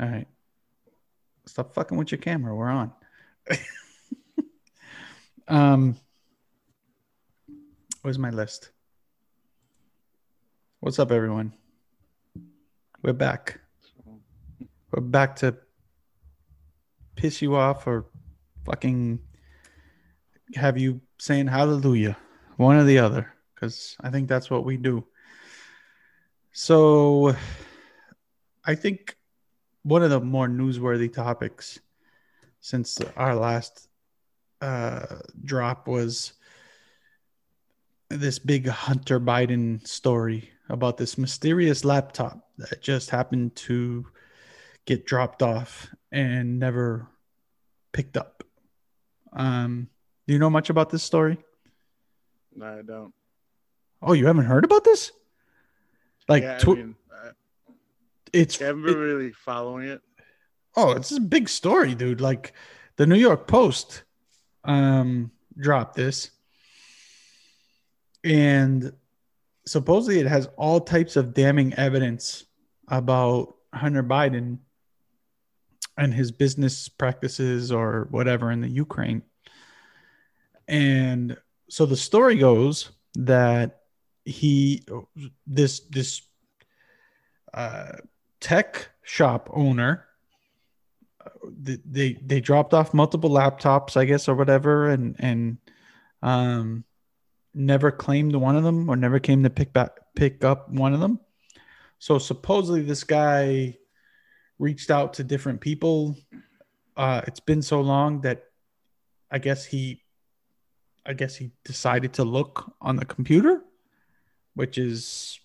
All right. Stop fucking with your camera. We're on. um, where's my list? What's up, everyone? We're back. We're back to piss you off or fucking have you saying hallelujah, one or the other, because I think that's what we do. So I think one of the more newsworthy topics since our last uh, drop was this big Hunter Biden story about this mysterious laptop that just happened to get dropped off and never picked up. Um, do you know much about this story? No, I don't. Oh, you haven't heard about this? Like, yeah, I mean, It's I haven't been really following it. Oh, it's a big story, dude. Like the New York Post um dropped this. And supposedly it has all types of damning evidence about Hunter Biden and his business practices or whatever in the Ukraine. And so the story goes that he this this uh tech shop owner they they dropped off multiple laptops i guess or whatever and and um never claimed one of them or never came to pick back pick up one of them. So supposedly this guy reached out to different people. Uh it's been so long that i guess he i guess he decided to look on the computer which is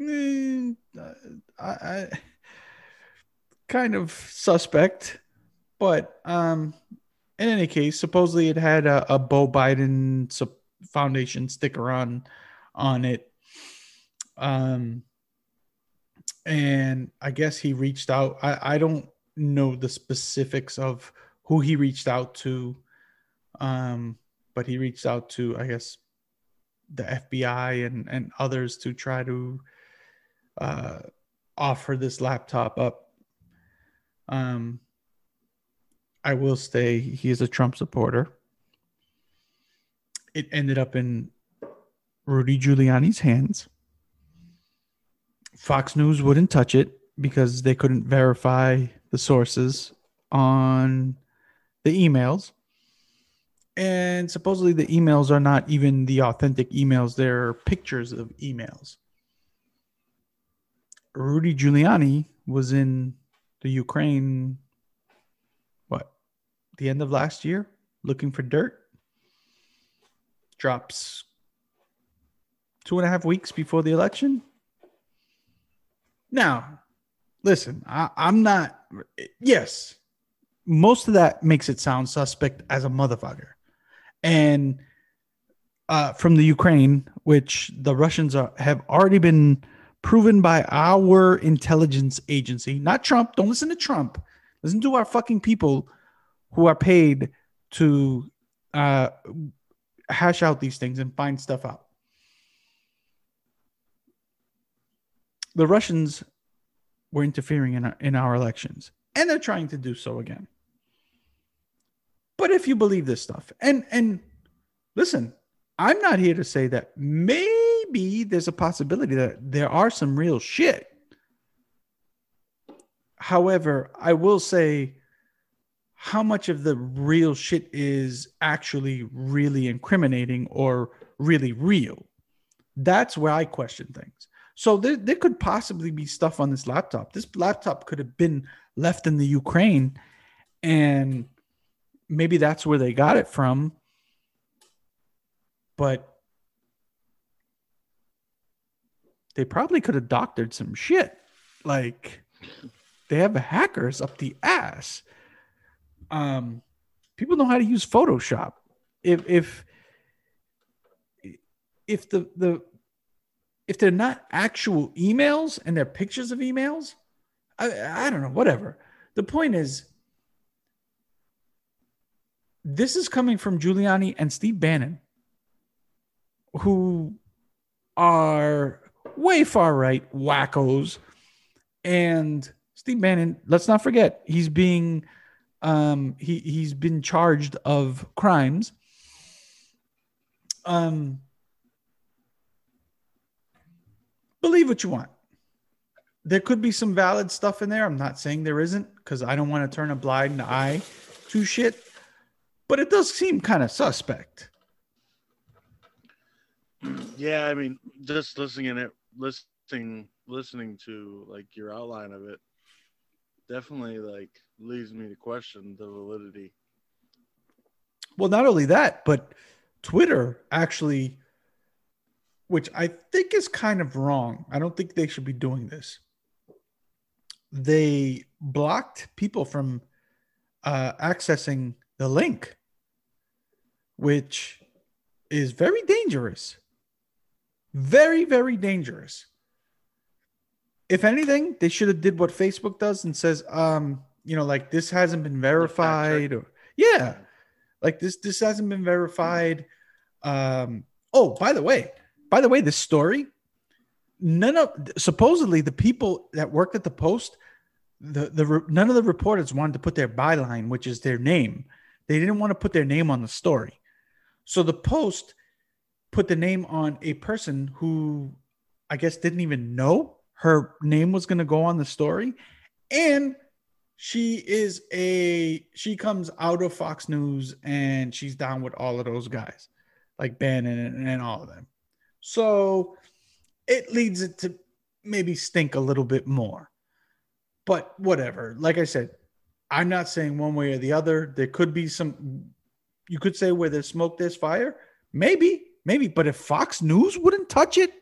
I, I kind of suspect, but um, in any case, supposedly it had a, a Beau Biden Foundation sticker on on it. Um, and I guess he reached out. I, I don't know the specifics of who he reached out to, um, but he reached out to I guess the FBI and and others to try to uh, offer this laptop up. Um, I will say he is a Trump supporter. It ended up in Rudy Giuliani's hands. Fox News wouldn't touch it because they couldn't verify the sources on the emails. And supposedly the emails are not even the authentic emails, they're pictures of emails. Rudy Giuliani was in the Ukraine, what, the end of last year, looking for dirt. Drops two and a half weeks before the election. Now, listen, I, I'm not, yes, most of that makes it sound suspect as a motherfucker. And uh, from the Ukraine, which the Russians are, have already been proven by our intelligence agency, not Trump. Don't listen to Trump. Listen to our fucking people who are paid to uh, hash out these things and find stuff out. The Russians were interfering in our, in our elections, and they're trying to do so again. But if you believe this stuff, and and listen, I'm not here to say that maybe there's a possibility that there are some real shit. However, I will say how much of the real shit is actually really incriminating or really real. That's where I question things. So there, there could possibly be stuff on this laptop. This laptop could have been left in the Ukraine and maybe that's where they got it from but they probably could have doctored some shit. Like they have hackers up the ass. Um, people know how to use Photoshop. If if if the the if they're not actual emails and they're pictures of emails, I, I don't know, whatever. The point is, this is coming from Giuliani and Steve Bannon who are way far right wackos and Steve Bannon, let's not forget, he's being um he he's been charged of crimes. Um believe what you want. There could be some valid stuff in there. I'm not saying there isn't because I don't want to turn a blind eye to shit, but it does seem kind of suspect. Yeah, I mean, just listening it, listening, listening to like your outline of it, definitely like leads me to question the validity. Well, not only that, but Twitter actually, which I think is kind of wrong. I don't think they should be doing this. They blocked people from uh, accessing the link, which is very dangerous. Very, very dangerous. If anything, they should have did what Facebook does and says, um, you know, like this hasn't been verified or yeah, like this this hasn't been verified. Um, oh, by the way, by the way, this story, none of supposedly the people that worked at the post, the the none of the reporters wanted to put their byline, which is their name. They didn't want to put their name on the story. So the post put the name on a person who I guess didn't even know her name was going to go on the story. And she is a she comes out of Fox News and she's down with all of those guys, like Bannon and, and all of them. So it leads it to maybe stink a little bit more. But whatever. Like I said, I'm not saying one way or the other. There could be some you could say where there's smoke, there's fire. Maybe, maybe. But if Fox News wouldn't touch it,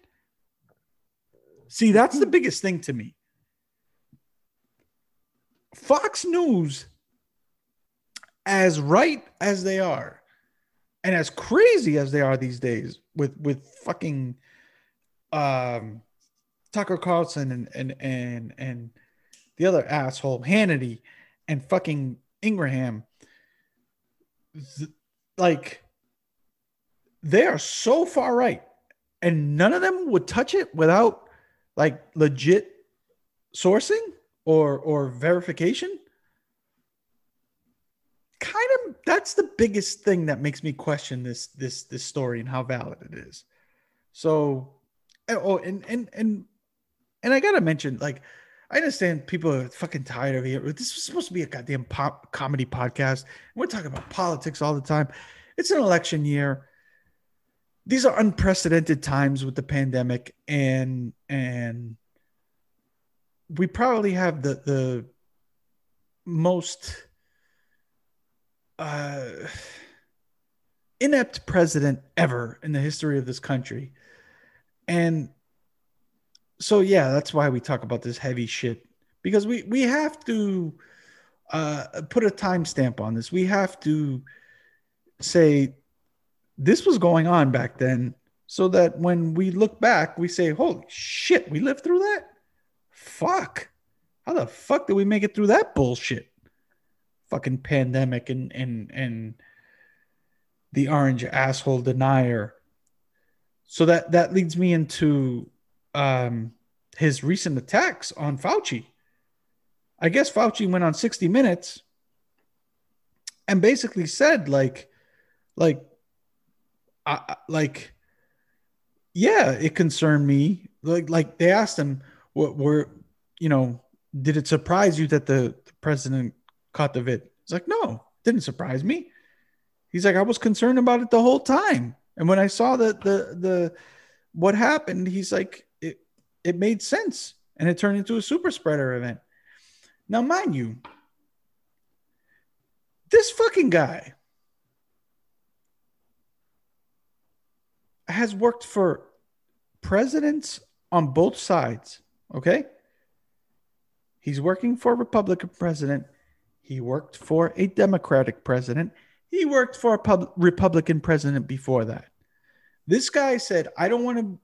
see, that's the biggest thing to me. Fox News, as right as they are, and as crazy as they are these days, with with fucking um, Tucker Carlson and and and and the other asshole Hannity and fucking Ingraham, th- like they are so far right, and none of them would touch it without like legit sourcing or or verification. Kind of that's the biggest thing that makes me question this this this story and how valid it is. So oh and and and and i gotta mention like i understand people are fucking tired of it. This is supposed to be a goddamn pop comedy podcast. We're talking about politics all the time. It's an election year these are unprecedented times with the pandemic and and we probably have the the most uh, inept president ever in the history of this country, and so yeah, that's why we talk about this heavy shit because we we have to uh, put a timestamp on this. We have to say this was going on back then, so that when we look back, we say, "Holy shit, we lived through that." fuck? How the fuck did we make it through that bullshit? Fucking pandemic and and and the orange asshole denier. So that that leads me into um, his recent attacks on Fauci. I guess Fauci went on 60 Minutes and basically said like like I, like yeah, it concerned me. Like like they asked him what were you know, did it surprise you that the, the president caught the vid? He's like, no, didn't surprise me. He's like, I was concerned about it the whole time. And when I saw the the the what happened, he's like, it it made sense. And it turned into a super spreader event. Now, mind you, this fucking guy has worked for presidents on both sides. Okay. He's working for a Republican president. He worked for a Democratic president. He worked for a pub- Republican president before that. This guy said, I don't want to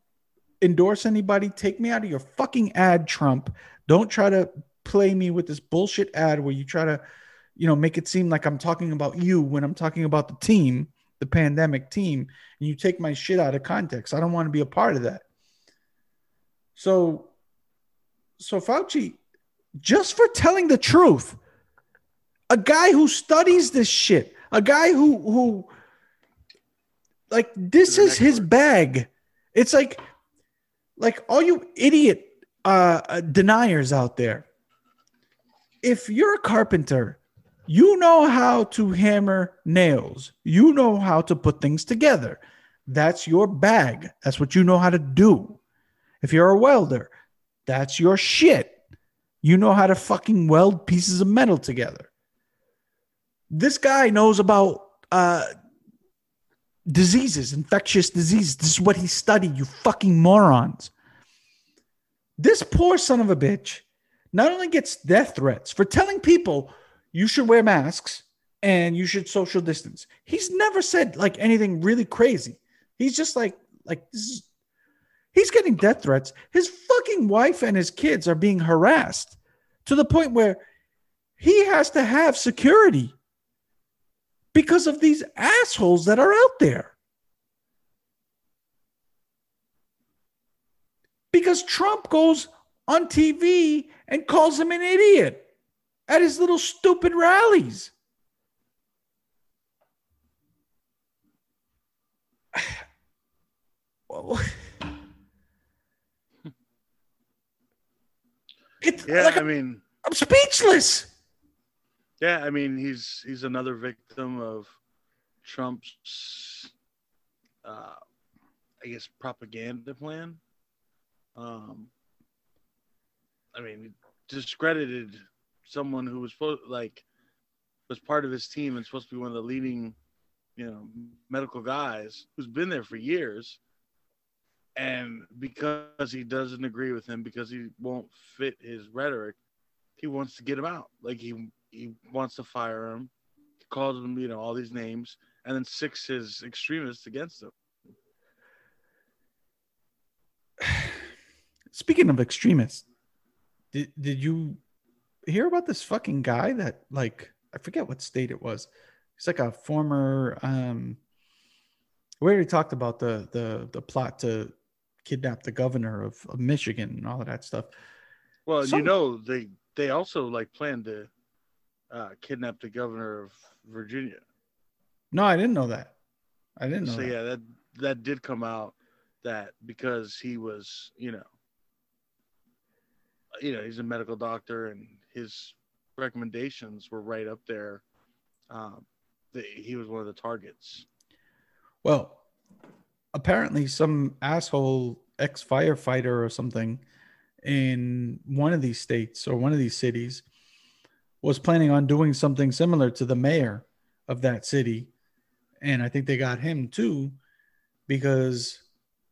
endorse anybody. Take me out of your fucking ad, Trump. Don't try to play me with this bullshit ad where you try to, you know, make it seem like I'm talking about you when I'm talking about the team, the pandemic team, and you take my shit out of context. I don't want to be a part of that. So, so Fauci just for telling the truth. A guy who studies this shit, a guy who who like this is his bag. It's like like all you idiot uh, uh deniers out there. If you're a carpenter, you know how to hammer nails. You know how to put things together. That's your bag. That's what you know how to do. If you're a welder, that's your shit. You know how to fucking weld pieces of metal together. This guy knows about uh, diseases, infectious diseases. This is what he studied, you fucking morons. This poor son of a bitch not only gets death threats for telling people you should wear masks and you should social distance. He's never said like anything really crazy. He's just like like is he's getting death threats. His fucking wife and his kids are being harassed to the point where he has to have security because of these assholes that are out there. Because Trump goes on TV and calls him an idiot at his little stupid rallies. It's yeah, like I mean, I'm speechless. Yeah, I mean, he's he's another victim of Trump's, uh, I guess, propaganda plan. Um, I mean, discredited someone who was like was part of his team and supposed to be one of the leading, you know, medical guys who's been there for years. And because he doesn't agree with him, because he won't fit his rhetoric, he wants to get him out. Like he he wants to fire him. He calls him, you know, all these names, and then six his extremists against him. Speaking of extremists, did did you hear about this fucking guy that like I forget what state it was. He's like a former um we already talked about the the the plot to kidnap the governor of, of Michigan and all of that stuff. Well, Some, you know, they they also like planned to uh, kidnap the governor of Virginia. No, I didn't know that. I didn't know. So that. yeah, that that did come out that because he was, you know, you know, he's a medical doctor and his recommendations were right up there. Um, the, he was one of the targets. Well, apparently, some asshole ex firefighter or something in one of these states or one of these cities was planning on doing something similar to the mayor of that city. And I think they got him too because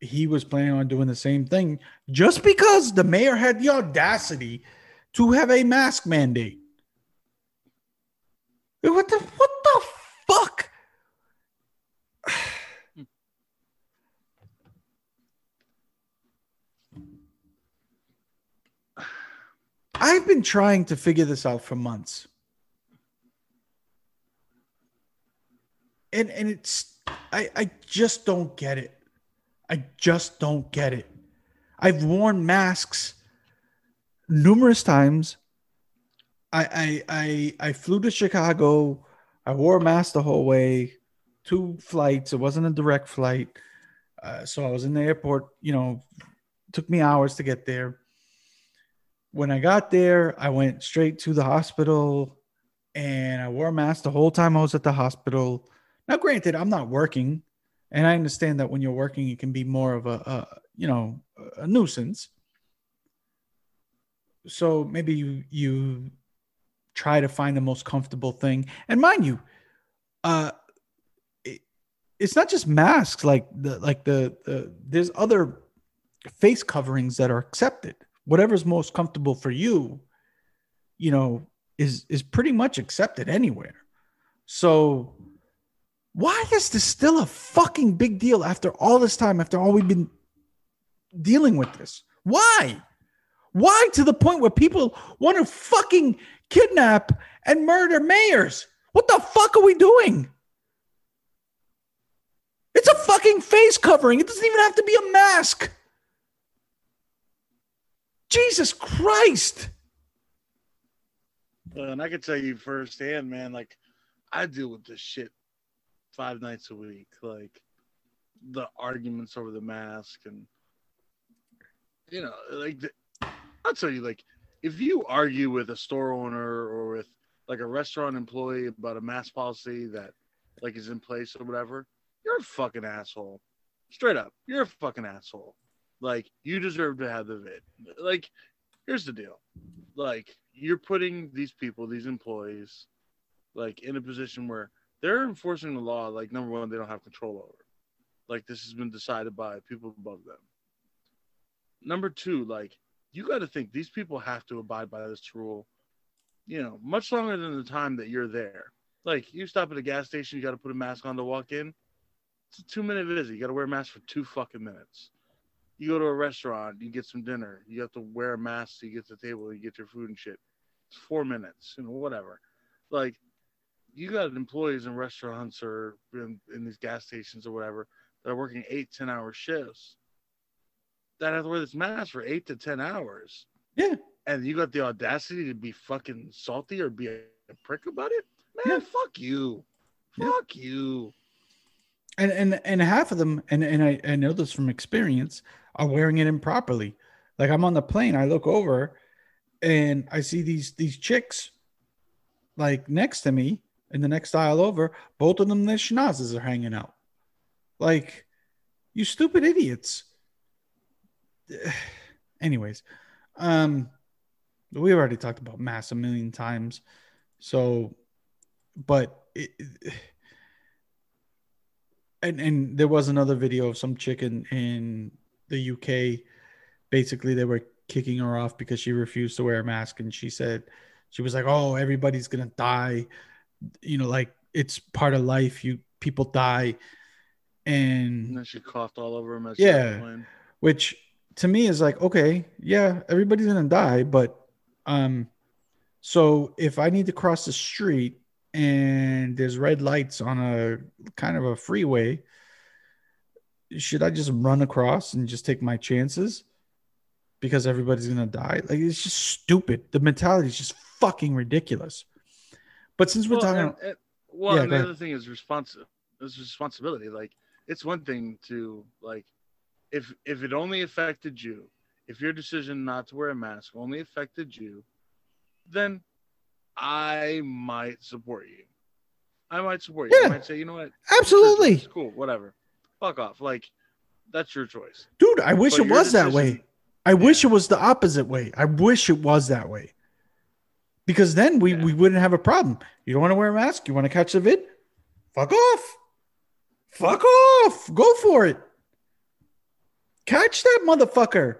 he was planning on doing the same thing just because the mayor had the audacity to have a mask mandate. What the what the fuck? I've been trying to figure this out for months. And and it's I I just don't get it. I just don't get it. I've worn masks numerous times. I I I, I flew to Chicago. I wore a mask the whole way. Two flights. It wasn't a direct flight, uh, so I was in the airport. You know, took me hours to get there. When I got there, I went straight to the hospital, and I wore a mask the whole time I was at the hospital. Now, granted, I'm not working, and I understand that when you're working, it can be more of a, a you know a nuisance so maybe you you try to find the most comfortable thing. And mind you uh it, it's not just masks like the like the, the there's other face coverings that are accepted. Whatever's most comfortable for you you know is is pretty much accepted anywhere. So why is this still a fucking big deal after all this time after all we've been dealing with this? Why why to the point where people want to fucking kidnap and murder mayors? What the fuck are we doing? It's a fucking face covering. It doesn't even have to be a mask. Jesus Christ. And I can tell you firsthand, man, like I deal with this shit five nights a week. Like the arguments over the mask and you know, like the, I'll tell you, like if you argue with a store owner or with like a restaurant employee about a mask policy that like is in place or whatever, you're a fucking asshole. Straight up, you're a fucking asshole. Like you deserve to have the vid. Like, here's the deal. Like you're putting these people, these employees, like in a position where they're enforcing the law. Like number one, they don't have control over. Like this has been decided by people above them. Number two, like you got to think these people have to abide by this rule. You know, much longer than the time that you're there. Like you stop at a gas station, you got to put a mask on to walk in. It's a two minute visit. You got to wear a mask for two fucking minutes. You go to a restaurant, you get some dinner. You have to wear a mask so you get to the table, you get your food and shit. It's four minutes, you know, whatever. Like you got employees in restaurants or in, in these gas stations or whatever that are working eight, 10 hour shifts that have to wear this mask for eight to 10 hours. Yeah. And you got the audacity to be fucking salty or be a, prick about it? Man, yeah. fuck you. Yeah. Fuck you. And, and and half of them, and, and I, I know this from experience, are wearing it improperly. Like I'm on the plane, I look over and I see these these chicks like next to me in the next aisle over, both of them their schnozzes are hanging out. Like, you stupid idiots. Anyways, um, we've already talked about mass a million times. So, but it, and and there was another video of some chicken in the UK. Basically, they were kicking her off because she refused to wear a mask, and she said she was like, "Oh, everybody's gonna die," you know, like it's part of life. You people die, and, and then she coughed all over him. yeah, which to me is like, okay, yeah, everybody's gonna die, but um, so if I need to cross the street and there's red lights on a kind of a freeway, should I just run across and just take my chances? Because everybody's gonna die. Like it's just stupid. The mentality is just fucking ridiculous. But since we're well, talking, and, and, well, yeah, and the other thing is response is responsibility. Like it's one thing to like if if it only affected you, if your decision not to wear a mask only affected you, then I might support you. I might support you. Yeah, I might say, you know what? Absolutely. Cool, whatever. Fuck off. Like that's your choice. Dude, I wish but it was decision, that way. I yeah. wish it was the opposite way. I wish it was that way. Because then we, yeah. we wouldn't have a problem. You don't want to wear a mask? You want to catch the vid? Fuck off. Fuck off. Go for it. Catch that motherfucker.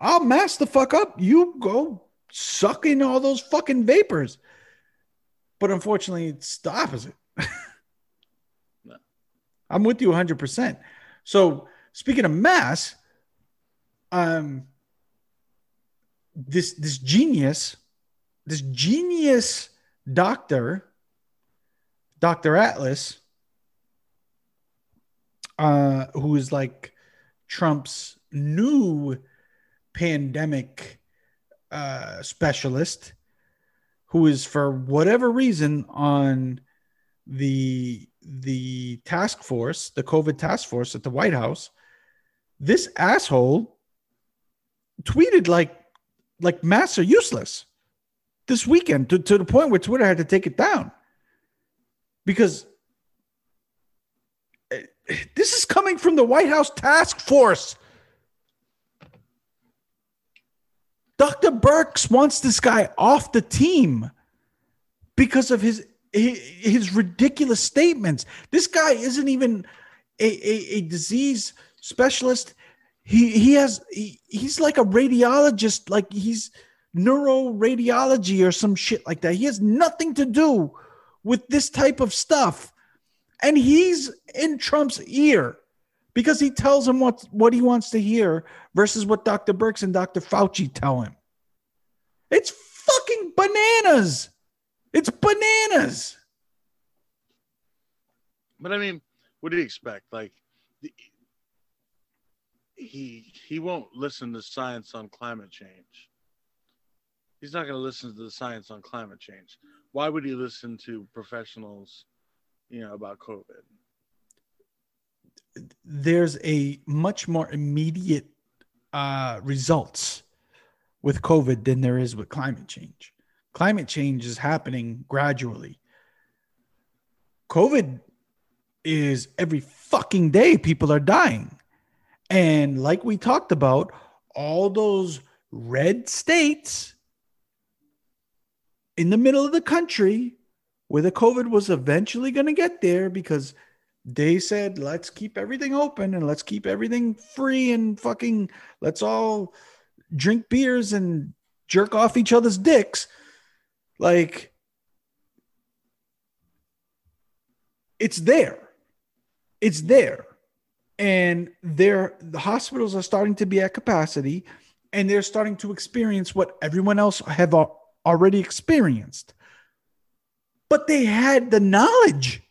I'll mask the fuck up. You go suck in all those fucking vapors. But unfortunately, it's the opposite. I'm with you 100%. So, speaking of mass, um, this this genius, this genius doctor, Dr. Atlas, uh, who is like Trump's new pandemic uh, specialist who is for whatever reason on the the task force, the COVID task force at the White House. This asshole tweeted like like masks are useless this weekend to, to the point where Twitter had to take it down because this is coming the White House task force. Dr. Birx wants this guy off the team because of his his ridiculous statements. This guy isn't even a, a, a disease specialist. He he has he, he's like a radiologist, like he's neuroradiology or some shit like that. He has nothing to do with this type of stuff. And he's in Trump's ear because he tells him what, what he wants to hear versus what Dr. Birx and Dr. Fauci tell him. It's fucking bananas. It's bananas. But I mean, what do you expect? Like, he he won't listen to science on climate change. he's not going to listen to the science on climate change. Why would he listen to professionals, you know, about COVID? There's a much more immediate uh, results with COVID than there is with climate change. Climate change is happening gradually. COVID is every fucking day people are dying. And like we talked about, all those red states in the middle of the country where the COVID was eventually going to get there because they said, let's keep everything open and let's keep everything free and fucking let's all drink beers and jerk off each other's dicks. Like, it's there. It's there. And they're, the hospitals are starting to be at capacity and they're starting to experience what everyone else have already experienced. But they had the knowledge.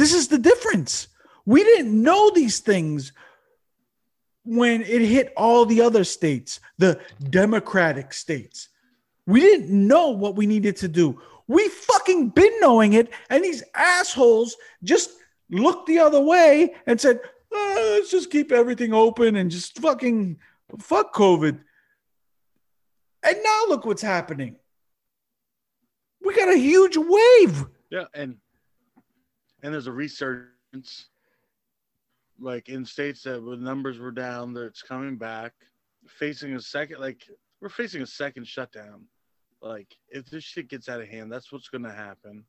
This is the difference. We didn't know these things when it hit all the other states, the democratic states. We didn't know what we needed to do. We fucking been knowing it, and these assholes just looked the other way and said, oh, "Let's just keep everything open and just fucking fuck COVID." And now look what's happening. We got a huge wave. Yeah, and and there's a resurgence like in states that the numbers were down, that it's coming back, facing a second like we're facing a second shutdown. Like if this shit gets out of hand, that's what's going to happen.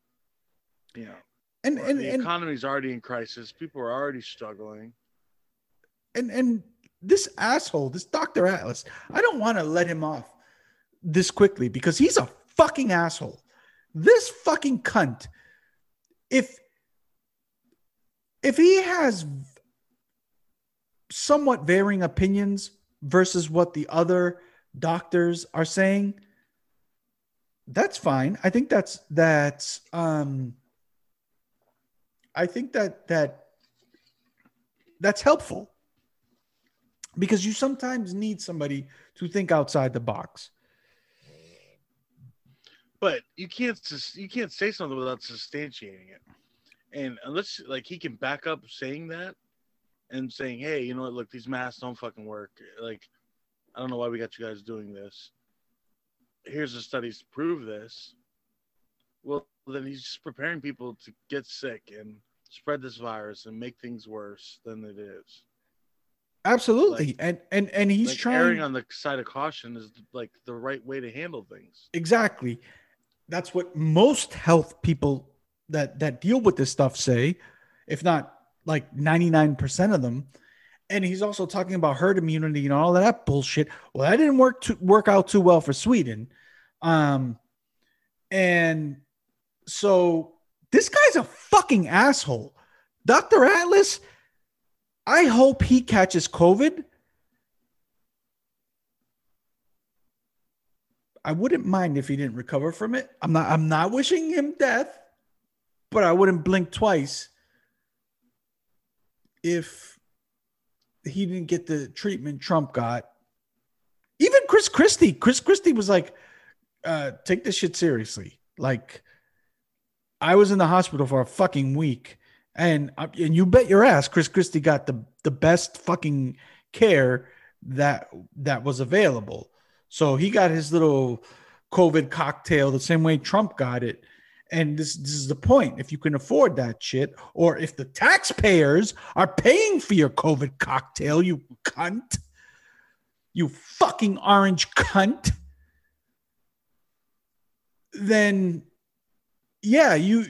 You know, and and the and, economy's already in crisis. People are already struggling. And and this asshole, this Doctor Atlas, I don't want to let him off this quickly because he's a fucking asshole. This fucking cunt. If if he has somewhat varying opinions versus what the other doctors are saying that's fine. I think that's that's um i think that that that's helpful because you sometimes need somebody to think outside the box. But you can't you can't say something without substantiating it and unless like he can back up saying that and saying, "Hey, you know what? Look, these masks don't fucking work. Like, I don't know why we got you guys doing this. Here's the studies to prove this." Well, then he's just preparing people to get sick and spread this virus and make things worse than it is. Absolutely, like, and and and he's like trying erring on the side of caution is like the right way to handle things. Exactly, that's what most health people that that deal with this stuff say, if not like 99% of them. And he's also talking about herd immunity and all that bullshit. Well, that didn't work to work out too well for Sweden. Um, and so this guy's a fucking asshole. Dr. Atlas, I hope he catches COVID. I wouldn't mind if he didn't recover from it. I'm not I'm not wishing him death, but I wouldn't blink twice if he didn't get the treatment Trump got. Even Chris Christie, Chris Christie was like, uh, take this shit seriously. Like, I was in the hospital for a fucking week, and uh, and you bet your ass, Chris Christie got the the best fucking care that that was available. So he got his little COVID cocktail the same way Trump got it. And this, this is the point. If you can afford that shit, or if the taxpayers are paying for your COVID cocktail, you cunt, you fucking orange cunt, then yeah, you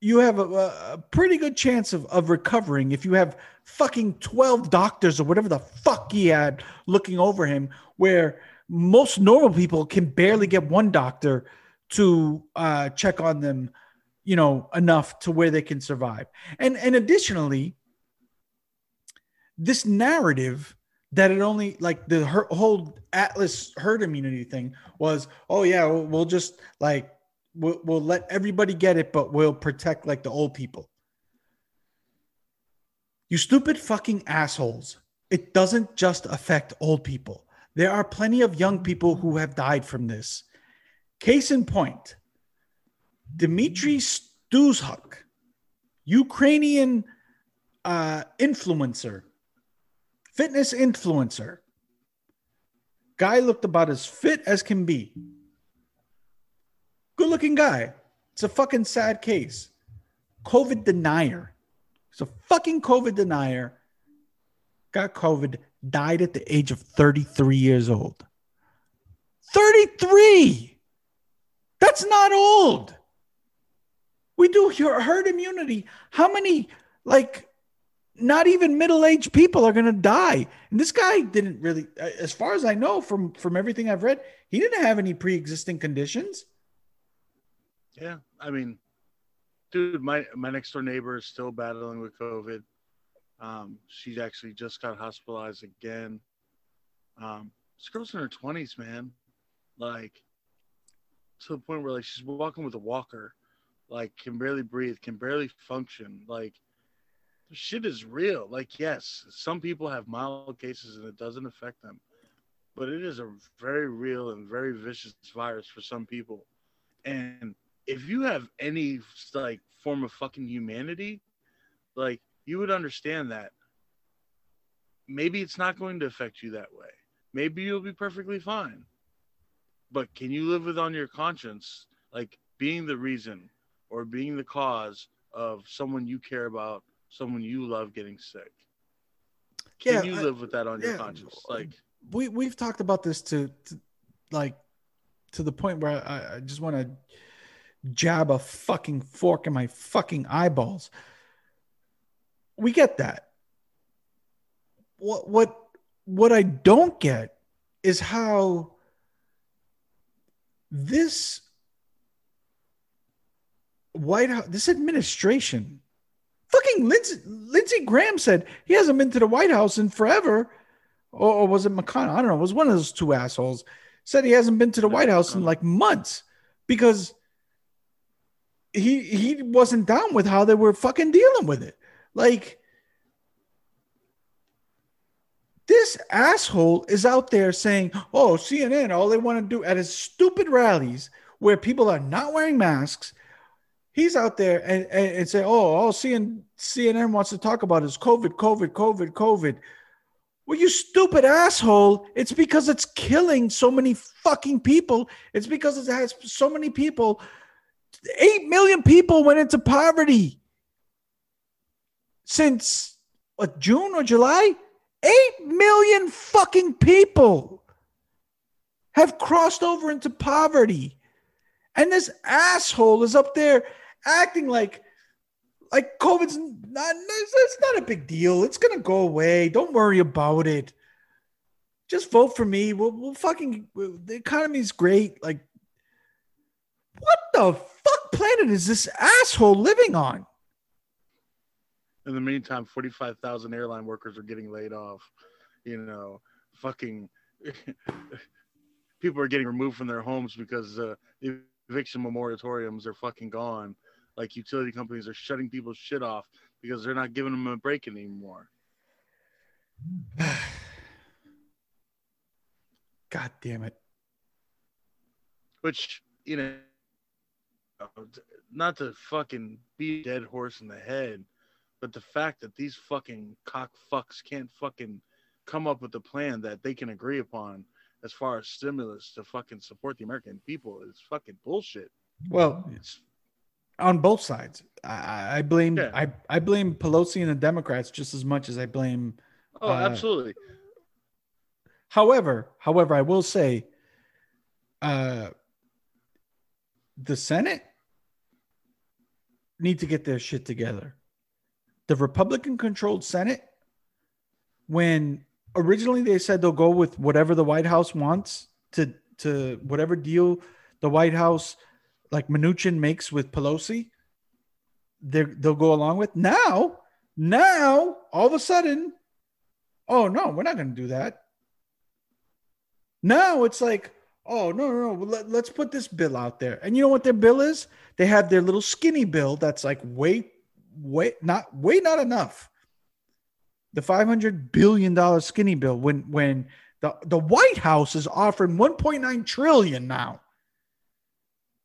you have a, a, pretty good chance of, of recovering if you have fucking 12 doctors or whatever the fuck he had looking over him, where most normal people can barely get one doctor to uh, check on them, you know, enough to where they can survive. And and additionally, this narrative that it only like the her, whole Atlas herd immunity thing was, oh yeah, we'll, we'll just like we'll, we'll let everybody get it, but we'll protect like the old people. You stupid fucking assholes. It doesn't just affect old people. There are plenty of young people who have died from this. Case in point, Dmitry Stuzhuk, Ukrainian uh, influencer, fitness influencer. Guy looked about as fit as can be. Good looking guy. It's a fucking sad case. COVID denier. He's a fucking COVID denier. Got COVID, died at the age of 33 years old. 33! That's not old. We do herd immunity. How many, like, not even middle-aged people are going to die? And this guy didn't really as far as i know from from everything i've read he didn't have any pre-existing conditions. Yeah i mean dude my my next door neighbor is still battling with covid. Um she actually just got hospitalized again. Um this girl's in her 20s man. Like to the point where like she's walking with a walker like can barely breathe can barely function like shit is real. Like, yes, some people have mild cases and it doesn't affect them, but it is a very real and very vicious virus for some people. And if you have any like form of fucking humanity, like you would understand that maybe it's not going to affect you that way. Maybe you'll be perfectly fine. But can you live with on your conscience like being the reason or being the cause of someone you care about someone you love getting sick. Can yeah, you I, live with that on yeah, your conscience? Like we we've talked about this to, to like to the point where I, I just want to jab a fucking fork in my fucking eyeballs. We get that. What what what I don't get is how this White House, this administration Fucking Lindsey, Lindsey Graham said he hasn't been to the White House in forever. Or, or was it McConnell? I don't know. It was one of those two assholes. Said he hasn't been to the White House in like months because he he wasn't down with how they were fucking dealing with it. Like this asshole is out there saying, "Oh, CNN, all they want to do at his stupid rallies where people are not wearing masks he's out there and, and, and say, oh, all CNN, CNN wants to talk about is COVID, COVID, COVID, COVID. Well, you stupid asshole. It's because it's killing so many fucking people. It's because it has so many people. Eight million people went into poverty since what, June or July? Eight million fucking people have crossed over into poverty. And this asshole is up there acting like like COVID's not it's not a big deal. It's gonna go away. Don't worry about it. Just vote for me. We'll, we'll fucking the economy's great. Like, what the fuck planet is this asshole living on? In the meantime, forty-five thousand airline workers are getting laid off. You know, fucking people are getting removed from their homes because uh, the eviction moratoriums are fucking gone like utility companies are shutting people's shit off because they're not giving them a break anymore. God damn it. Which, you know, not to fucking be a dead horse in the head, but the fact that these fucking cock fucks can't fucking come up with a plan that they can agree upon as far as stimulus to fucking support the American people is fucking bullshit. Well, it's on both sides. I, I blame yeah. I, I blame Pelosi and the Democrats just as much as I blame. Oh, uh, absolutely. However, however, I will say, uh, the Senate need to get their shit together. The Republican-controlled Senate, when originally they said they'll go with whatever the White House wants to to whatever deal the White House like Mnuchin makes with Pelosi, they they'll go along with. Now, now, all of a sudden, oh no, we're not going to do that. Now it's like, oh no, no, no, let, let's put this bill out there. And you know what their bill is? They have their little skinny bill that's like way, way not way not enough. The five hundred billion dollar skinny bill when when The the White House is offering 1.9 trillion now.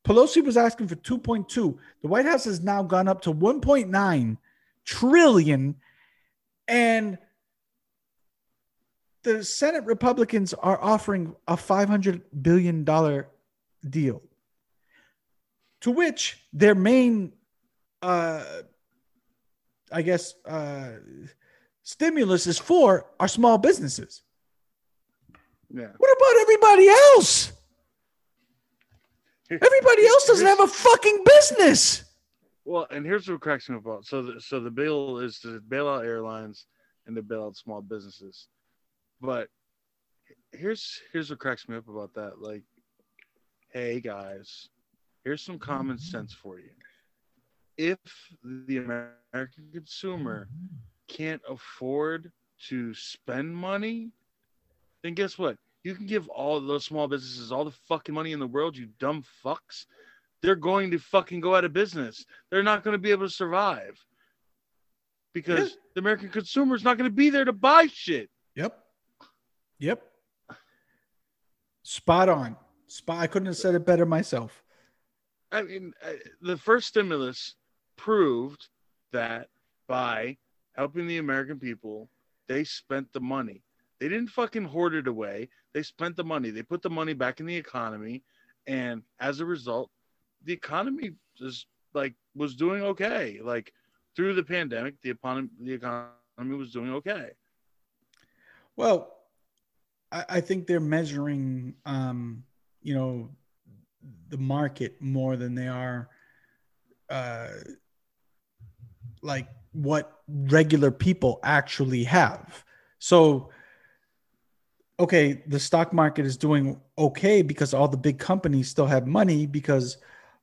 Pelosi was asking for 2.2. The White House has now gone up to 1.9 trillion and the Senate Republicans are offering a 500 billion dollar deal. To which their main uh I guess uh stimulus is for are small businesses. Yeah. What about everybody else? Everybody else doesn't have a fucking business. Well, and here's what cracks me up. So, the, so the bill is to bail out airlines and to bail out small businesses. But here's here's what cracks me up about that. Like, hey guys, here's some common sense for you. If the American consumer can't afford to spend money, then guess what? You can give all those small businesses all the fucking money in the world, you dumb fucks. They're going to fucking go out of business. They're not going to be able to survive because Yeah. the American consumer is not going to be there to buy shit. Yep. Yep. Spot on. Spot. I couldn't have said it better myself. I mean, the first stimulus proved that by helping the American people, they spent the money. They didn't fucking hoard it away. They spent the money. They put the money back in the economy, and as a result, the economy just like was doing okay. Like through the pandemic, the economy the economy was doing okay. Well, I, I think they're measuring, um, you know, the market more than they are, uh, like what regular people actually have. So, okay, the stock market is doing okay because all the big companies still have money because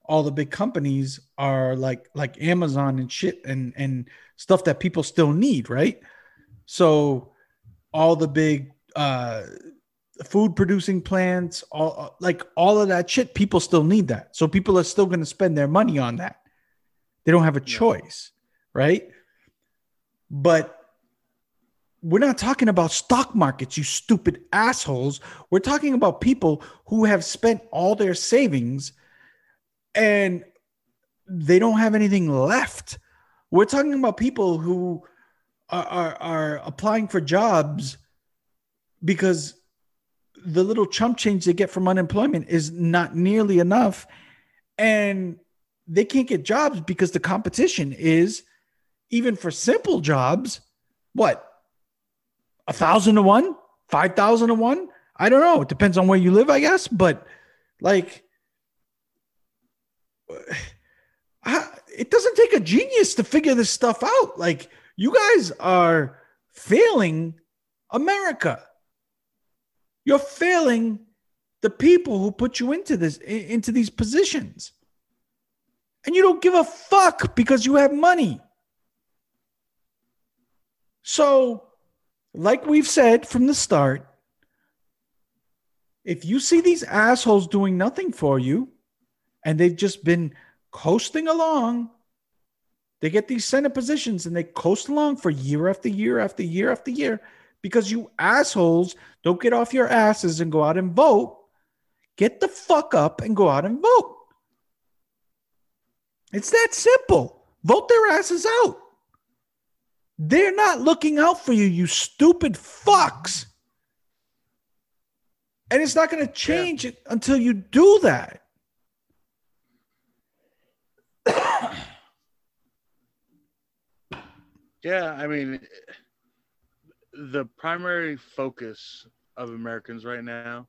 all the big companies are like like Amazon and shit and and stuff that people still need, right? So all the big uh food producing plants all like all of that shit people still need that so people are still going to spend their money on that they don't have a Yeah. Right? But we're not talking about stock markets you stupid assholes. We're talking about people who have spent all their savings and they don't have anything left. We're talking about people who are, are, are applying for jobs because the little chump change they get from unemployment is not nearly enough. And they can't get jobs because the competition is even for simple jobs what? A thousand to one? Five thousand to one? I don't know. It depends on where you live i guess but like it doesn't take a genius to figure this stuff out. Like you guys are failing america. You're failing the people who put you into this into these positions. And you don't give a fuck because you have money so like we've said from the start if you see these assholes doing nothing for you and they've just been coasting along they get these senate positions and they coast along for year after year after year after year because you assholes don't get off your asses and go out and vote. Get the fuck up and go out and vote. It's that simple. Vote their asses out. They're not looking out for you, you stupid fucks. And it's not going to change it until you do that. Yeah, I mean, the primary focus of Americans right now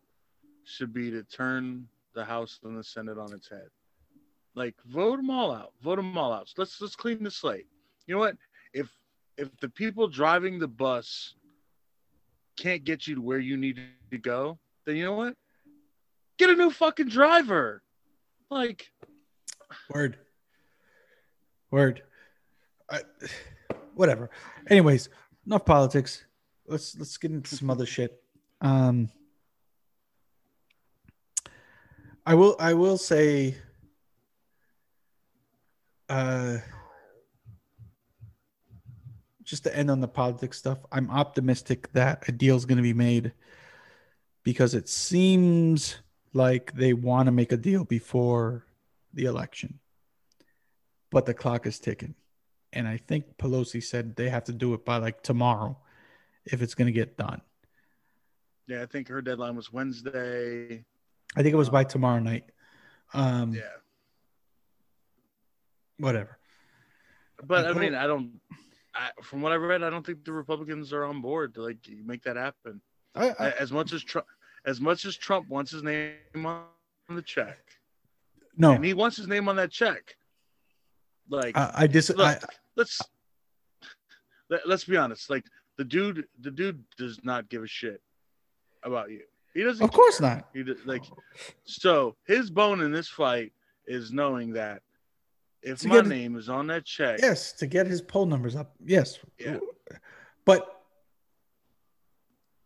should be to turn the House and the Senate on its head. Like, vote them all out. Vote them all out. Let's let's clean the slate. You know what? If if the people driving the bus can't get you to where you need to go, then you know what? Get a new fucking driver. Like, Word. Word. I, whatever. Anyways, enough politics. Let's let's get into some other shit. Um I will I will say uh just to end on the politics stuff, I'm optimistic that a deal is going to be made because it seems like they want to make a deal before the election, but the clock is ticking. And I think Pelosi said they have to do it by like tomorrow if it's going to get done. Yeah, I think her deadline was Wednesday. I think it was by tomorrow night. Um, Yeah. Whatever. But I I mean, I don't. I, from what I read, I don't think the Republicans are on board to like make that happen. I, I, as much as Trump, as much as Trump wants his name on the check, no, and he wants his name on that check. Like, I, I dis. look, let's let, let's be honest. Like the dude, the dude does not give a shit about you. He doesn't. of course care. not. He like so his bone in this fight is knowing that if my get- name is on that check, Yes, to get his poll numbers up. Yes. Yeah. But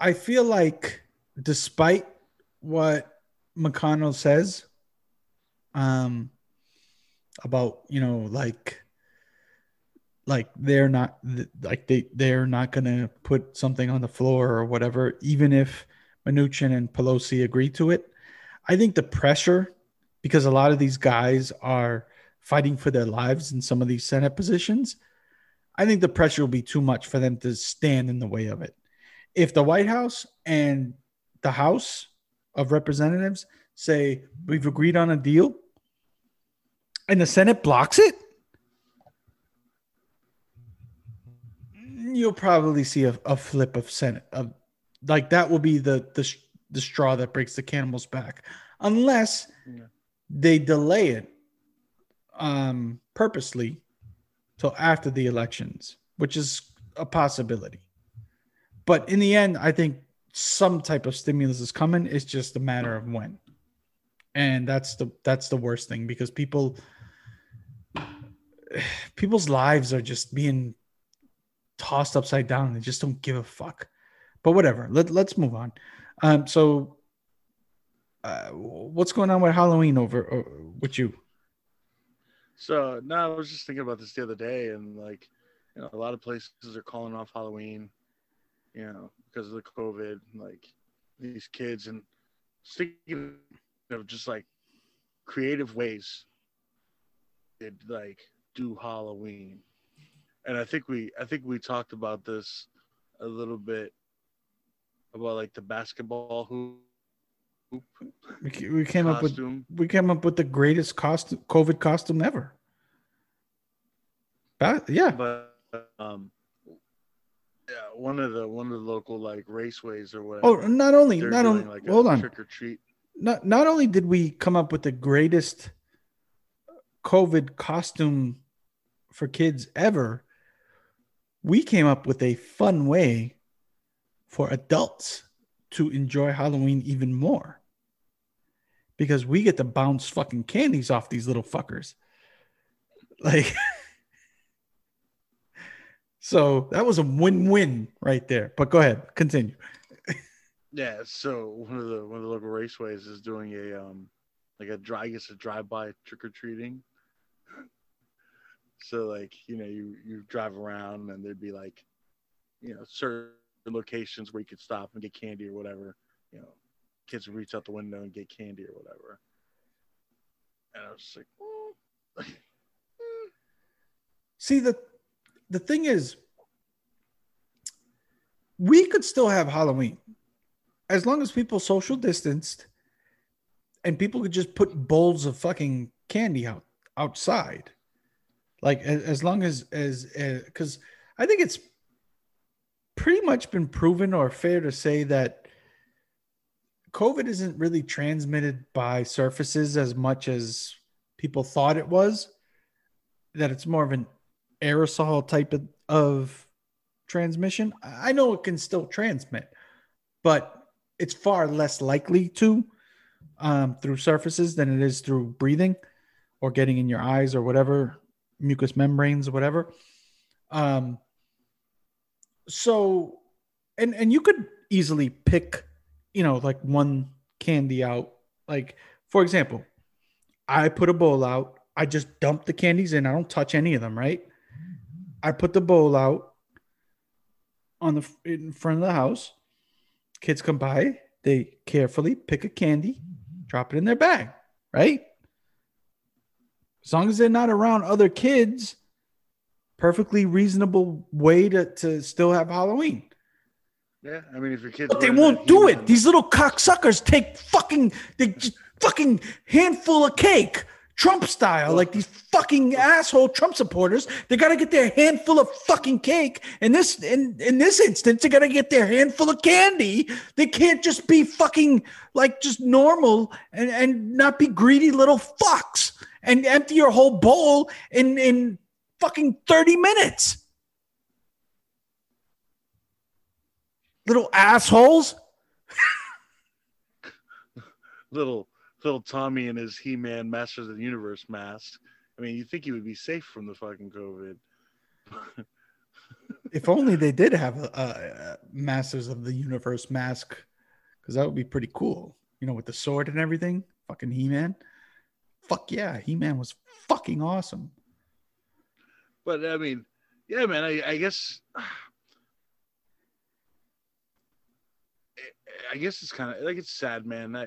I feel like despite what McConnell says um about, you know, like like they're not like they they're not going to put something on the floor or whatever even if Mnuchin and Pelosi agree to it. I think the pressure because a lot of these guys are fighting for their lives in some of these Senate positions, I think the pressure will be too much for them to stand in the way of it. If the White House and the House of Representatives say we've agreed on a deal and the Senate blocks it, you'll probably see a, a flip of Senate. Of, like that will be the, the the straw that breaks the camel's back, unless Yeah. they delay it um, purposely till after the elections, which is a possibility. But in the end, I think some type of stimulus is coming. It's just a matter of when, and that's the that's the worst thing because people people's lives are just being tossed upside down they just don't give a fuck. But whatever. Let, let's move on. Um, so uh, what's going on with Halloween over uh, with you? So no, I was just thinking about this the other day, and like, you know, a lot of places are calling off Halloween, you know, because of the COVID. Like these kids, and speaking of just like creative ways, they like do Halloween, and I think we, I think we talked about this a little bit about like the basketball hoop We, we came up with we came up with the greatest costume COVID costume ever. Ba- yeah, but um yeah one of the one of the local like raceways or whatever Oh, not only not only like hold on. trick or treat Not not only did we come up with the greatest COVID costume for kids ever, we came up with a fun way for adults to enjoy Halloween even more. Because we get to bounce fucking candies off these little fuckers. Like So that was a win-win right there. But go ahead, continue. yeah so one of the one of the local raceways is doing a um like a dry I guess a drive-by trick-or-treating so like you know you you drive around and there'd be like you know certain locations where you could stop and get candy or whatever you know kids would reach out the window and get candy or whatever and i was like "Mm." See the the thing is we could still have Halloween as long as people social distanced and people could just put bowls of fucking candy out outside. Like as, as long as as because I think it's pretty much been proven or fair to say that COVID isn't really transmitted by surfaces as much as people thought it was. That it's more of an aerosol type of, of transmission. I know it can still transmit, but it's far less likely to um, through surfaces than it is through breathing or getting in your eyes or whatever mucous membranes or whatever. Um, so, and and you could easily pick, you know, like one candy out. Like for example, I put a bowl out. I just dump the candies in. I don't touch any of them. Right. I put the bowl out on the in front of the house. Kids come by, they carefully pick a candy, drop it in their bag, right? As long as they're not around other kids, perfectly reasonable way to, to still have Halloween. Yeah, I mean, if your kids, But they won't do it. These little cocksuckers take fucking they fucking handful of cake, Trump style, like these fucking asshole Trump supporters. They gotta get their handful of fucking cake. And this in in this instance, they gotta get their handful of candy. They can't just be fucking like just normal and and not be greedy little fucks and empty your whole bowl in in fucking 30 minutes. Little assholes. little little Tommy and his He-Man Masters of the Universe mask. I mean, you think he would be safe from the fucking COVID? If only they did have a, a, Masters of the Universe mask, because that would be pretty cool. You know, with the sword and everything. Fucking He Man. Fuck yeah, He Man was fucking awesome. But I mean, yeah, man. I, I guess, I guess it's kind of like it's sad, man. I,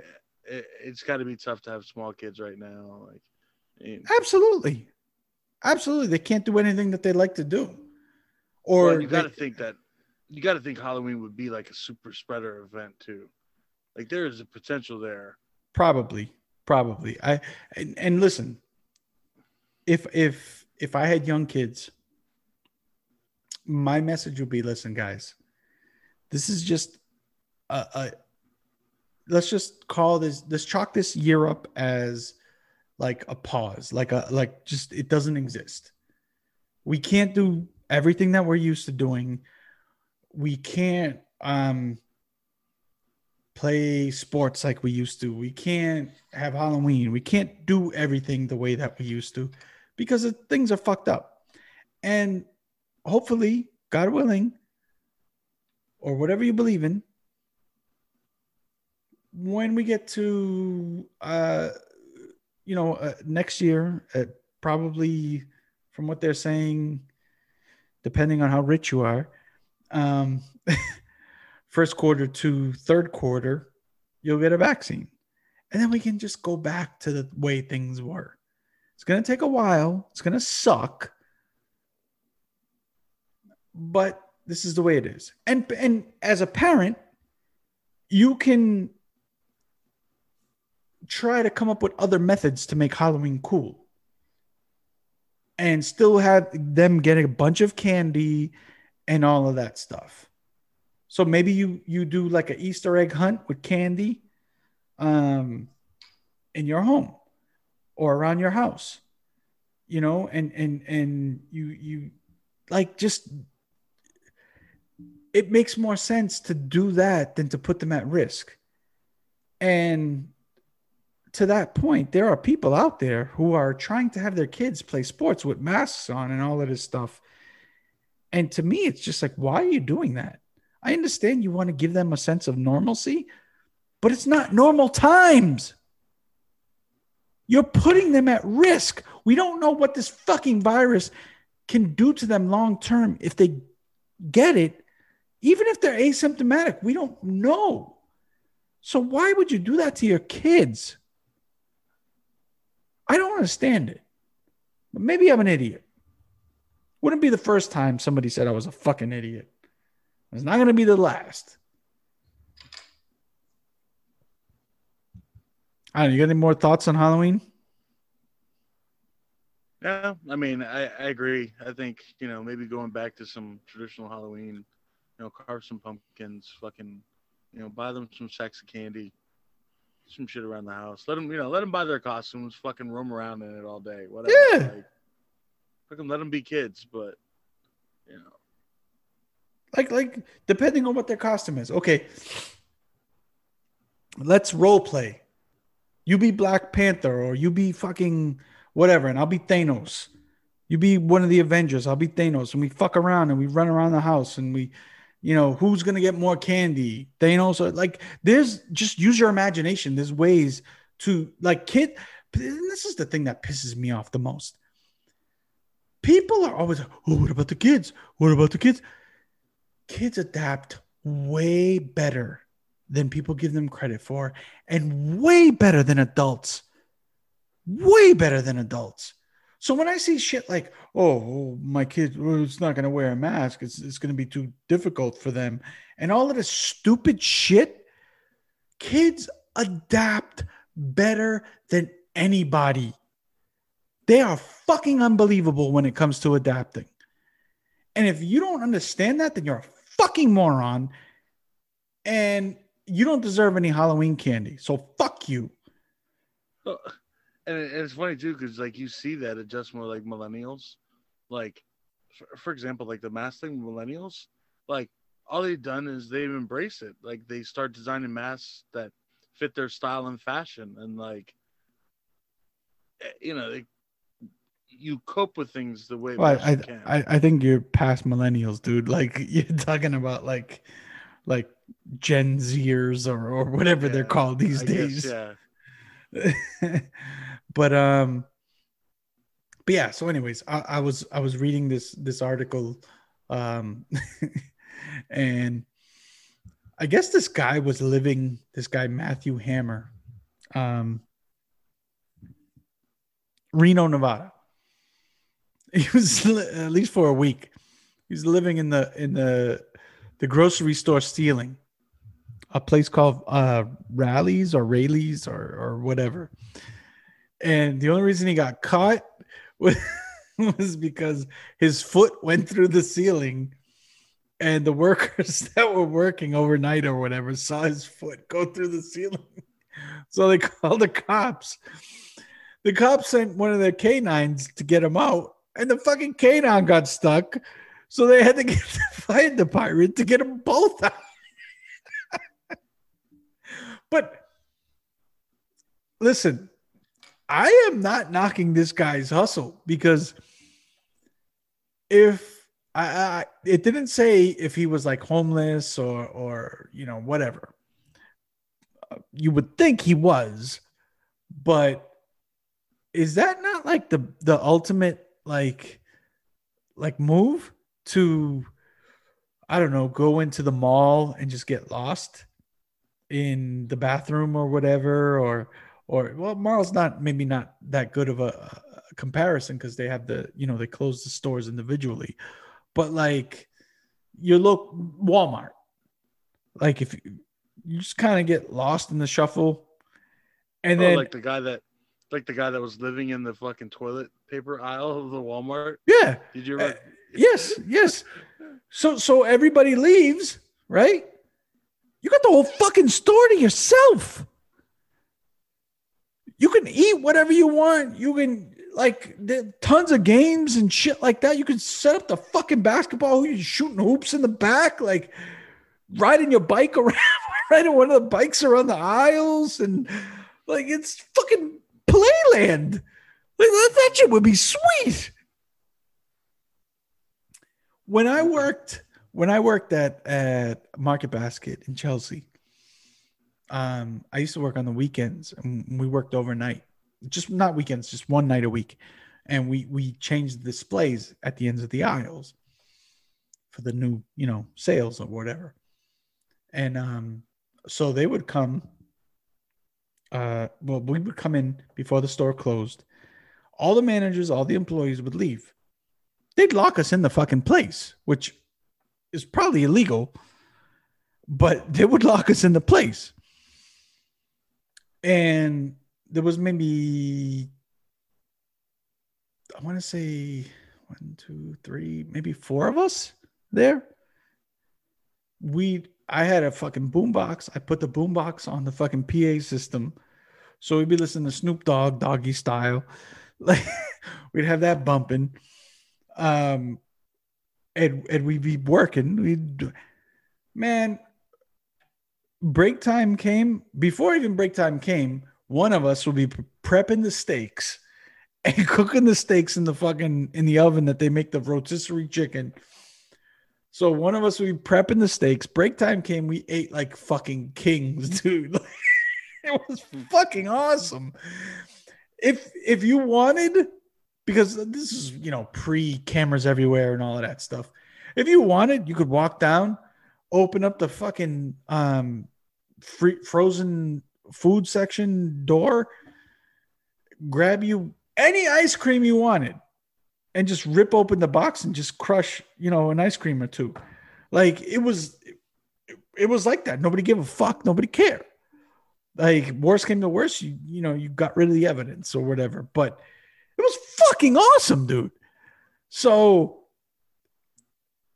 it, it's got to be tough to have small kids right now. Like, and- Absolutely, absolutely. They can't do anything that they like to do, or well, you got to think that you got to think Halloween would be like a super spreader event too. Like there is a potential there. Probably, probably. I and, and listen, if if if I had young kids, my message would be: listen, guys, this is just a, a let's just call this let's chalk this year up as like a pause, like a like just it doesn't exist. We can't do everything that we're used to doing. We can't um play sports like we used to. We can't have Halloween. We can't do everything the way that we used to because things are fucked up. And hopefully, God willing, or whatever you believe in, when we get to, uh, you know, uh, next year, uh, probably from what they're saying, depending on how rich you are, um, first quarter to third quarter, you'll get a vaccine. And then we can just go back to the way things were. It's going to take a while. It's going to suck. But this is the way it is. And and as a parent, you can try to come up with other methods to make Halloween cool. And still have them getting a bunch of candy and all of that stuff. So maybe you you do like an Easter egg hunt with candy um in your home or around your house. You know, and and and you you like just it makes more sense to do that than to put them at risk. And to that point, there are people out there who are trying to have their kids play sports with masks on and all of this stuff. And to me, it's just like, why are you doing that? I understand you want to give them a sense of normalcy, but it's not normal times. You're putting them at risk. We don't know what this fucking virus can do to them long term if they get it, even if they're asymptomatic. We don't know. So why would you do that to your kids? I don't understand it. But maybe I'm an idiot. Wouldn't be the first time somebody said I was a fucking idiot. It's not going to be the last. I don't know. You got any more thoughts on Halloween? Yeah, I mean, I, I agree. I think you know maybe going back to some traditional Halloween, you know, carve some pumpkins, fucking, you know, buy them some sacks of candy, some shit around the house. Let them, you know, let them buy their costumes, fucking roam around in it all day, whatever. Yeah. Like, fucking let them be kids, but you know, Like, like depending on what their costume is. Okay, let's role play. You be Black Panther, or you be fucking whatever, and I'll be Thanos. You be one of the Avengers. I'll be Thanos, and we fuck around and we run around the house and we, you know, who's gonna get more candy? Thanos, or like there's just use your imagination. There's ways to like kid. This is the thing that pisses me off the most. People are always like, "Oh, what about the kids? What about the kids?" Kids adapt way better than people give them credit for, and way better than adults. Way better than adults. So when I see shit like, oh, oh my kid, well, it's not going to wear a mask, it's, it's going to be too difficult for them, and all of this stupid shit, kids adapt better than anybody. They are fucking unbelievable when it comes to adapting. And if you don't understand that, then you're a fucking moron and you don't deserve any Halloween candy. So fuck you. Uh, and it's funny too because like you see that adjustment like millennials. Like for, for example like the mask thing millennials like all they've done is they've embraced it. Like they start designing masks that fit their style and fashion. And like eh, you know they, you cope with things the way well, I, I, I think you're past millennials dude. Like you're talking about like like gen zers or, or whatever yeah, they're called these I days. guess, yeah but um but yeah so anyways I, I was i was reading this this article um and i guess this guy was living this guy matthew hammer um reno nevada. He was at least for a week he's living in the in the the grocery store stealing a place called uh Raley's or Raley's or or whatever and the only reason he got caught was, was because his foot went through the ceiling and the workers that were working overnight or whatever saw his foot go through the ceiling. So they called the cops. The cops sent one of their canines to get him out and the fucking canine got stuck. So they had to get the fire department to get them both out. But listen I am not knocking this guy's hustle because if I, I, it didn't say if he was like homeless or or you know whatever. You would think he was, but is that not like the the ultimate like like move to I don't know, go into the mall and just get lost in the bathroom or whatever or or well, Marl's not maybe not that good of a, a comparison because they have the you know they close the stores individually, but like you look Walmart, like if you, you just kind of get lost in the shuffle, and oh, then like the guy that like the guy that was living in the fucking toilet paper aisle of the Walmart. Yeah. Did you ever? Uh, yes, yes. So so everybody leaves, right? You got the whole fucking store to yourself you can eat whatever you want. You can like tons of games and shit like that. You can set up the fucking basketball. You're shooting hoops in the back, like riding your bike around, riding one of the bikes around the aisles, and like it's fucking playland. Like that, that shit would be sweet. When I worked, when I worked at at Market Basket in Chelsea, um, I used to work on the weekends and we worked overnight, just not weekends, just one night a week. And we, we changed the displays at the ends of the aisles for the new, you know, sales or whatever. And, um, so they would come, uh, well, we would come in before the store closed. All the managers, all the employees would leave. They'd lock us in the fucking place, which is probably illegal, but they would lock us in the place and there was maybe I want to say one, two, three, maybe four of us there. We I had a fucking boombox. I put the boombox on the fucking PA system. So we'd be listening to Snoop Dogg, doggy style. Like we'd have that bumping. Um and and we'd be working. We'd man, break time came, before even break time came, one of us will be prepping the steaks and cooking the steaks in the fucking in the oven that they make the rotisserie chicken. So one of us will be prepping the steaks. Break time came, we ate like fucking kings, dude. it was fucking awesome. If if you wanted, because this is you know pre cameras everywhere and all of that stuff. If you wanted, you could walk down, open up the fucking um free frozen food section door, grab you any ice cream you wanted, and just rip open the box and just crush, you know, an ice cream or two. Like it was, it, it was like that. Nobody gave a fuck. Nobody cared. Like worst came to worst, you you know, you got rid of the evidence or whatever. But it was fucking awesome, dude. So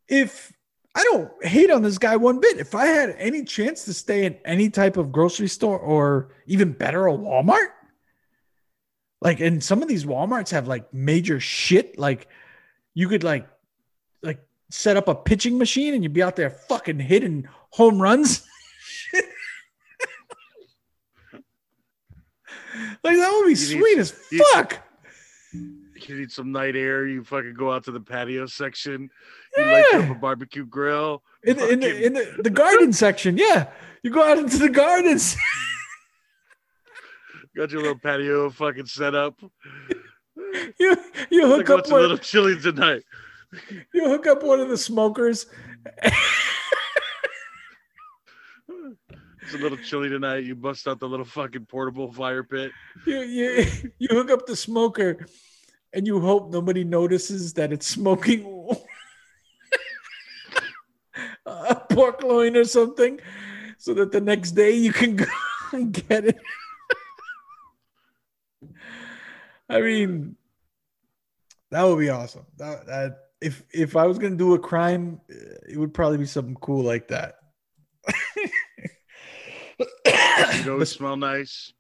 if I don't hate on this guy one bit. If I had any chance to stay in any type of grocery store or even better, a Walmart, like, and some of these Walmarts have like major shit. Like, you could like, like set up a pitching machine and you'd be out there fucking hitting home runs. like that would be You sweet need- as fuck. You need some night air. You fucking go out to the patio section. You light up a barbecue grill. In the, in the, in the, the garden section, yeah. You go out into the gardens. Got your little patio fucking set up. you you hook Like, up what's a little chilly tonight? you hook up one of the smokers. It's a little chilly tonight. You bust out the little fucking portable fire pit. You you you hook up the smoker, and you hope nobody notices that it's smoking a pork loin or something, so that the next day you can go and get it. I mean, that would be awesome. That, that if if I was gonna do a crime, it would probably be something cool like that. But smell nice.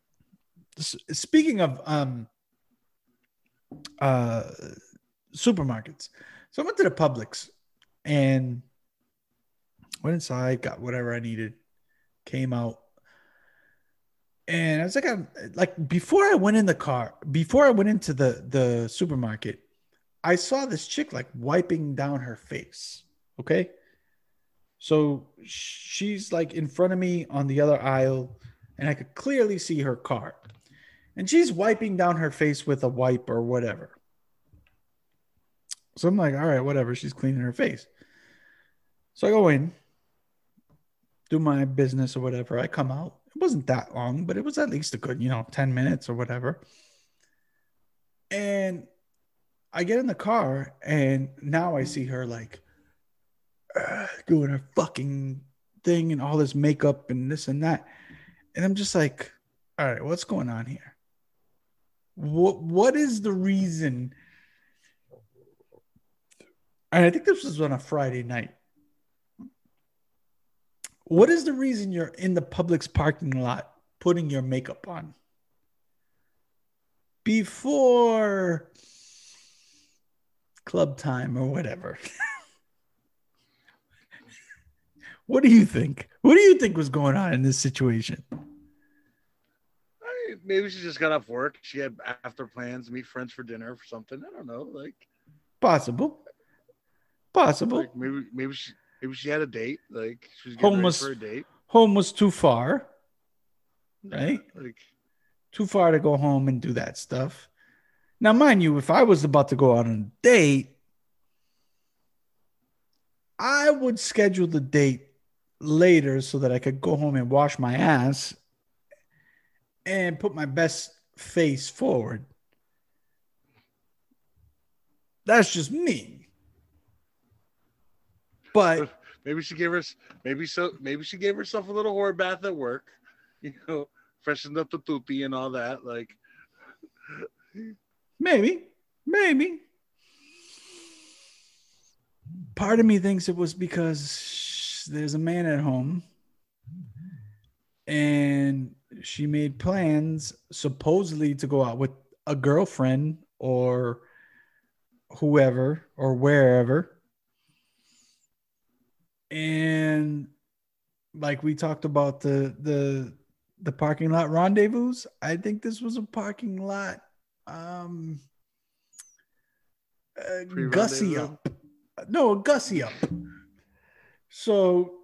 speaking of um uh supermarkets. So i went to the publix and went inside got whatever i needed came out. And i was like I'm, like before i went in the car before i went into the the supermarket i saw this chick like wiping down her face okay? So she's like in front of me on the other aisle and i could clearly see her cart and she's wiping down her face with a wipe or whatever. So I'm like, all right, whatever. She's cleaning her face. So I go in, do my business or whatever. I come out. It wasn't that long, but it was at least a good, you know, 10 minutes or whatever. And I get in the car, and now I see her like uh, doing her fucking thing and all this makeup and this and that. And I'm just like, all right, what's going on here? What what is the reason? And I think this was on a Friday night. What is the reason you're in the Publix parking lot putting your makeup on? Before club time or whatever. what do you think? What do you think was going on in this situation? Maybe she just got off work. She had after plans meet friends for dinner or something. I don't know. Like, Possible. Possible. like maybe maybe she maybe she had a date. Like she was ready Homeless- for a date. Home was too far, right? Like Too far to go home and do that stuff. Now, mind you, if I was about to go out on a date, I would schedule the date later so that I could go home and wash my ass and put my best face forward. That's just me. But maybe she gave her maybe so maybe she gave herself a little whore bath at work. You know, freshened up the toopy and all that. Like maybe, maybe. Part of me thinks it was because there's a man at home and she made plans supposedly to go out with a girlfriend or whoever or wherever. And like we talked about the the the parking lot rendezvous, I think this was a parking lot um uh, gussy up. No, gussy up. So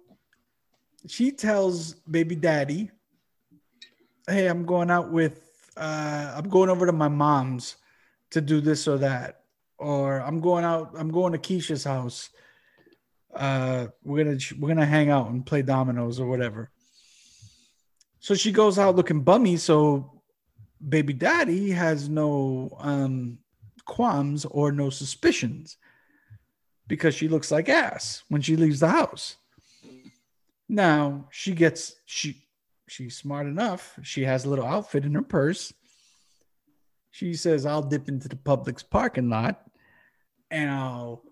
she tells baby daddy, "Hey, I'm going out with uh I'm going over to my mom's to do this or that." Or I'm going out, I'm going to Keisha's house. Uh we're to we're to hang out and play dominoes or whatever. So she goes out looking bummy. So baby daddy has no um, qualms or no suspicions because she looks like ass when she leaves the house. Now she gets she she's smart enough. She has a little outfit in her purse. She says, "I'll dip into the Publix parking lot, and I'll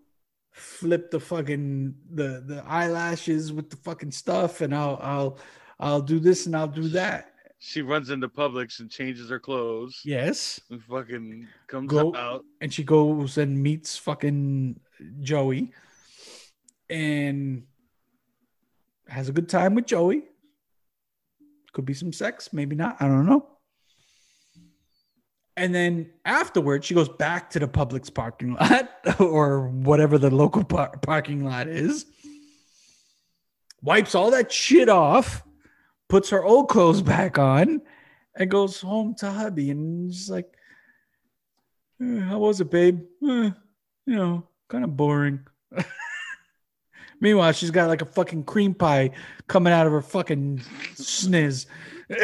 flip the fucking the the eyelashes with the fucking stuff, and I'll I'll I'll do this and I'll do that." She runs into Publix and changes her clothes. Yes, And fucking comes Go- out. and she goes and meets fucking Joey, and has a good time with Joey. Could be some sex, maybe not. I don't know. And then afterwards, she goes back to the Publix parking lot or whatever the local par- parking lot is, wipes all that shit off, puts her old clothes back on, and goes home to hubby. And she's like, "Eh, How was it, babe? "Eh, you know, kind of boring. Meanwhile, she's got like a fucking cream pie coming out of her fucking sniz.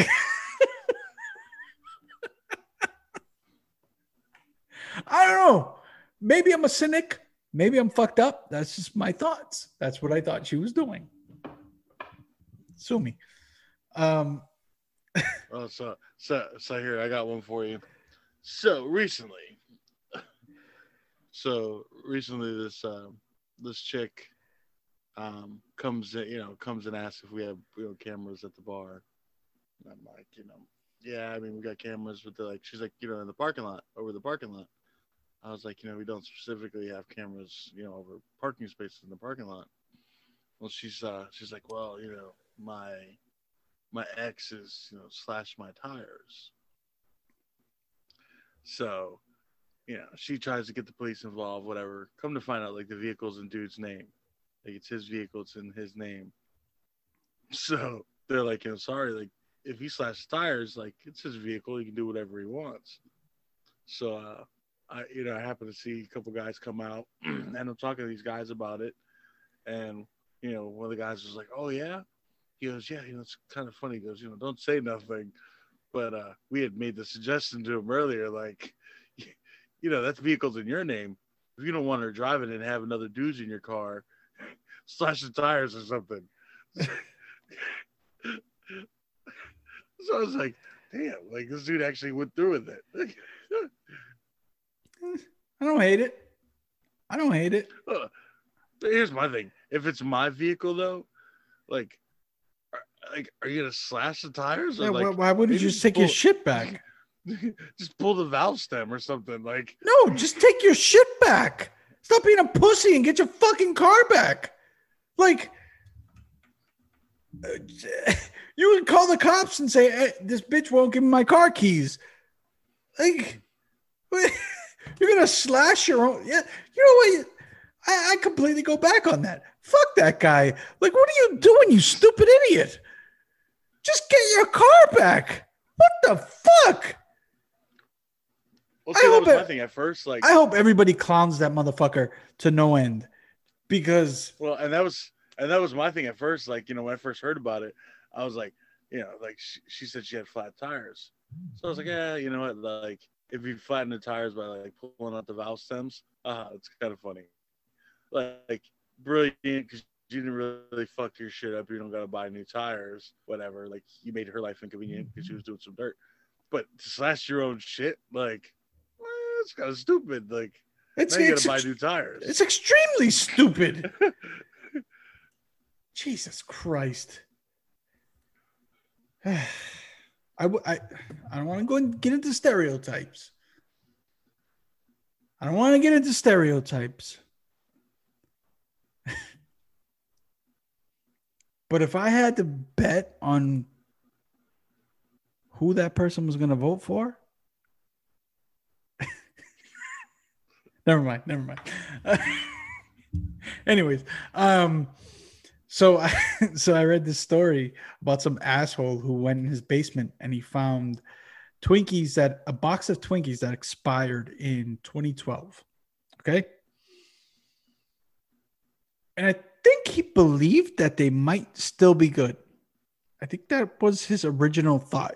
I don't know. Maybe I'm a cynic. Maybe I'm fucked up. That's just my thoughts. That's what I thought she was doing. Sue me. Um, Oh, so so so here I got one for you. So recently, so recently this um this chick um comes you know, comes and asks if we have you know cameras at the bar. And I'm like, you know, yeah, I mean we got cameras the like she's like, you know, in the parking lot, over the parking lot. I was like, you know, we don't specifically have cameras, you know, over parking spaces in the parking lot. Well, she's uh she's like, well, you know, my my ex is you know slashed my tires so you know she tries to get the police involved whatever come to find out like the vehicle's in dude's name like it's his vehicle it's in his name so they're like know sorry like if he slashes tires like it's his vehicle he can do whatever he wants so uh i you know i happen to see a couple guys come out and i'm talking to these guys about it and you know one of the guys was like oh yeah he goes, yeah, you know, it's kind of funny. He goes, you know, don't say nothing. But uh, we had made the suggestion to him earlier, like, you know, that vehicle's in your name. If you don't want her driving and have another dudes in your car, slash the tires or something. so I was like, damn, like this dude actually went through with it. I don't hate it. I don't hate it. Uh, Here's my thing: if it's my vehicle, though, like, are, like, are you gonna slash the tires? Or Yeah, why, like, why wouldn't you just take your shit back? just pull the valve stem or something. Like, No, just take your shit back. Stop being a pussy and get your fucking car back. Like, you would call the cops and say, hey, "This bitch won't give me my car keys." Like, you're gonna slash your own. Yeah, you know what? I, I completely go back on that. Fuck that guy. Like, what are you doing, you stupid idiot? Just get your car back. What the fuck? well, I see, that hope was my thing at first. Like, I hope everybody clowns that motherfucker to no end because well, and that was and that was my thing at first. Like, you know, when I first heard about it, I was like, you know, like she, she said she had flat tires, so I was like, yeah, you know what, like if you flatten the tires by like pulling out the valve stems, uh, it's kind of funny. Like, brilliant because you didn't really fuck your shit up. You don't got to buy new tires, whatever. Like, you made her life inconvenient because she was doing some dirt. But to slash your own shit, like, it's kind of stupid. Like, it's now you got it's, to buy new tires. it's extremely stupid. Jesus Christ. I, I, I don't want to go and get into stereotypes. I don't want to get into stereotypes. but if I had to bet on who that person was going to vote for, never mind, never mind. Anyways, um, so I so I read this story about some asshole who went in his basement and he found Twinkies that a box of Twinkies that expired in 2012. Okay. And I think he believed that they might still be good. I think that was his original thought.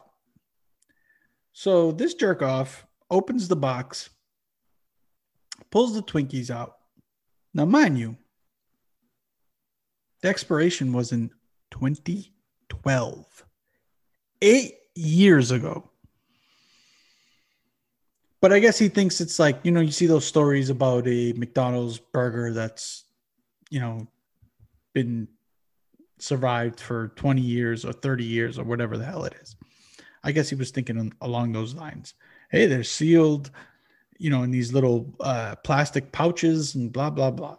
So this jerk off opens the box, pulls the Twinkies out. Now, mind you, the expiration was in 2012, eight years ago. But I guess he thinks it's like, you know, you see those stories about a McDonald's burger that's, you know, been survived for 20 years or 30 years or whatever the hell it is. I guess he was thinking along those lines. Hey, they're sealed, you know, in these little uh, plastic pouches and blah, blah, blah.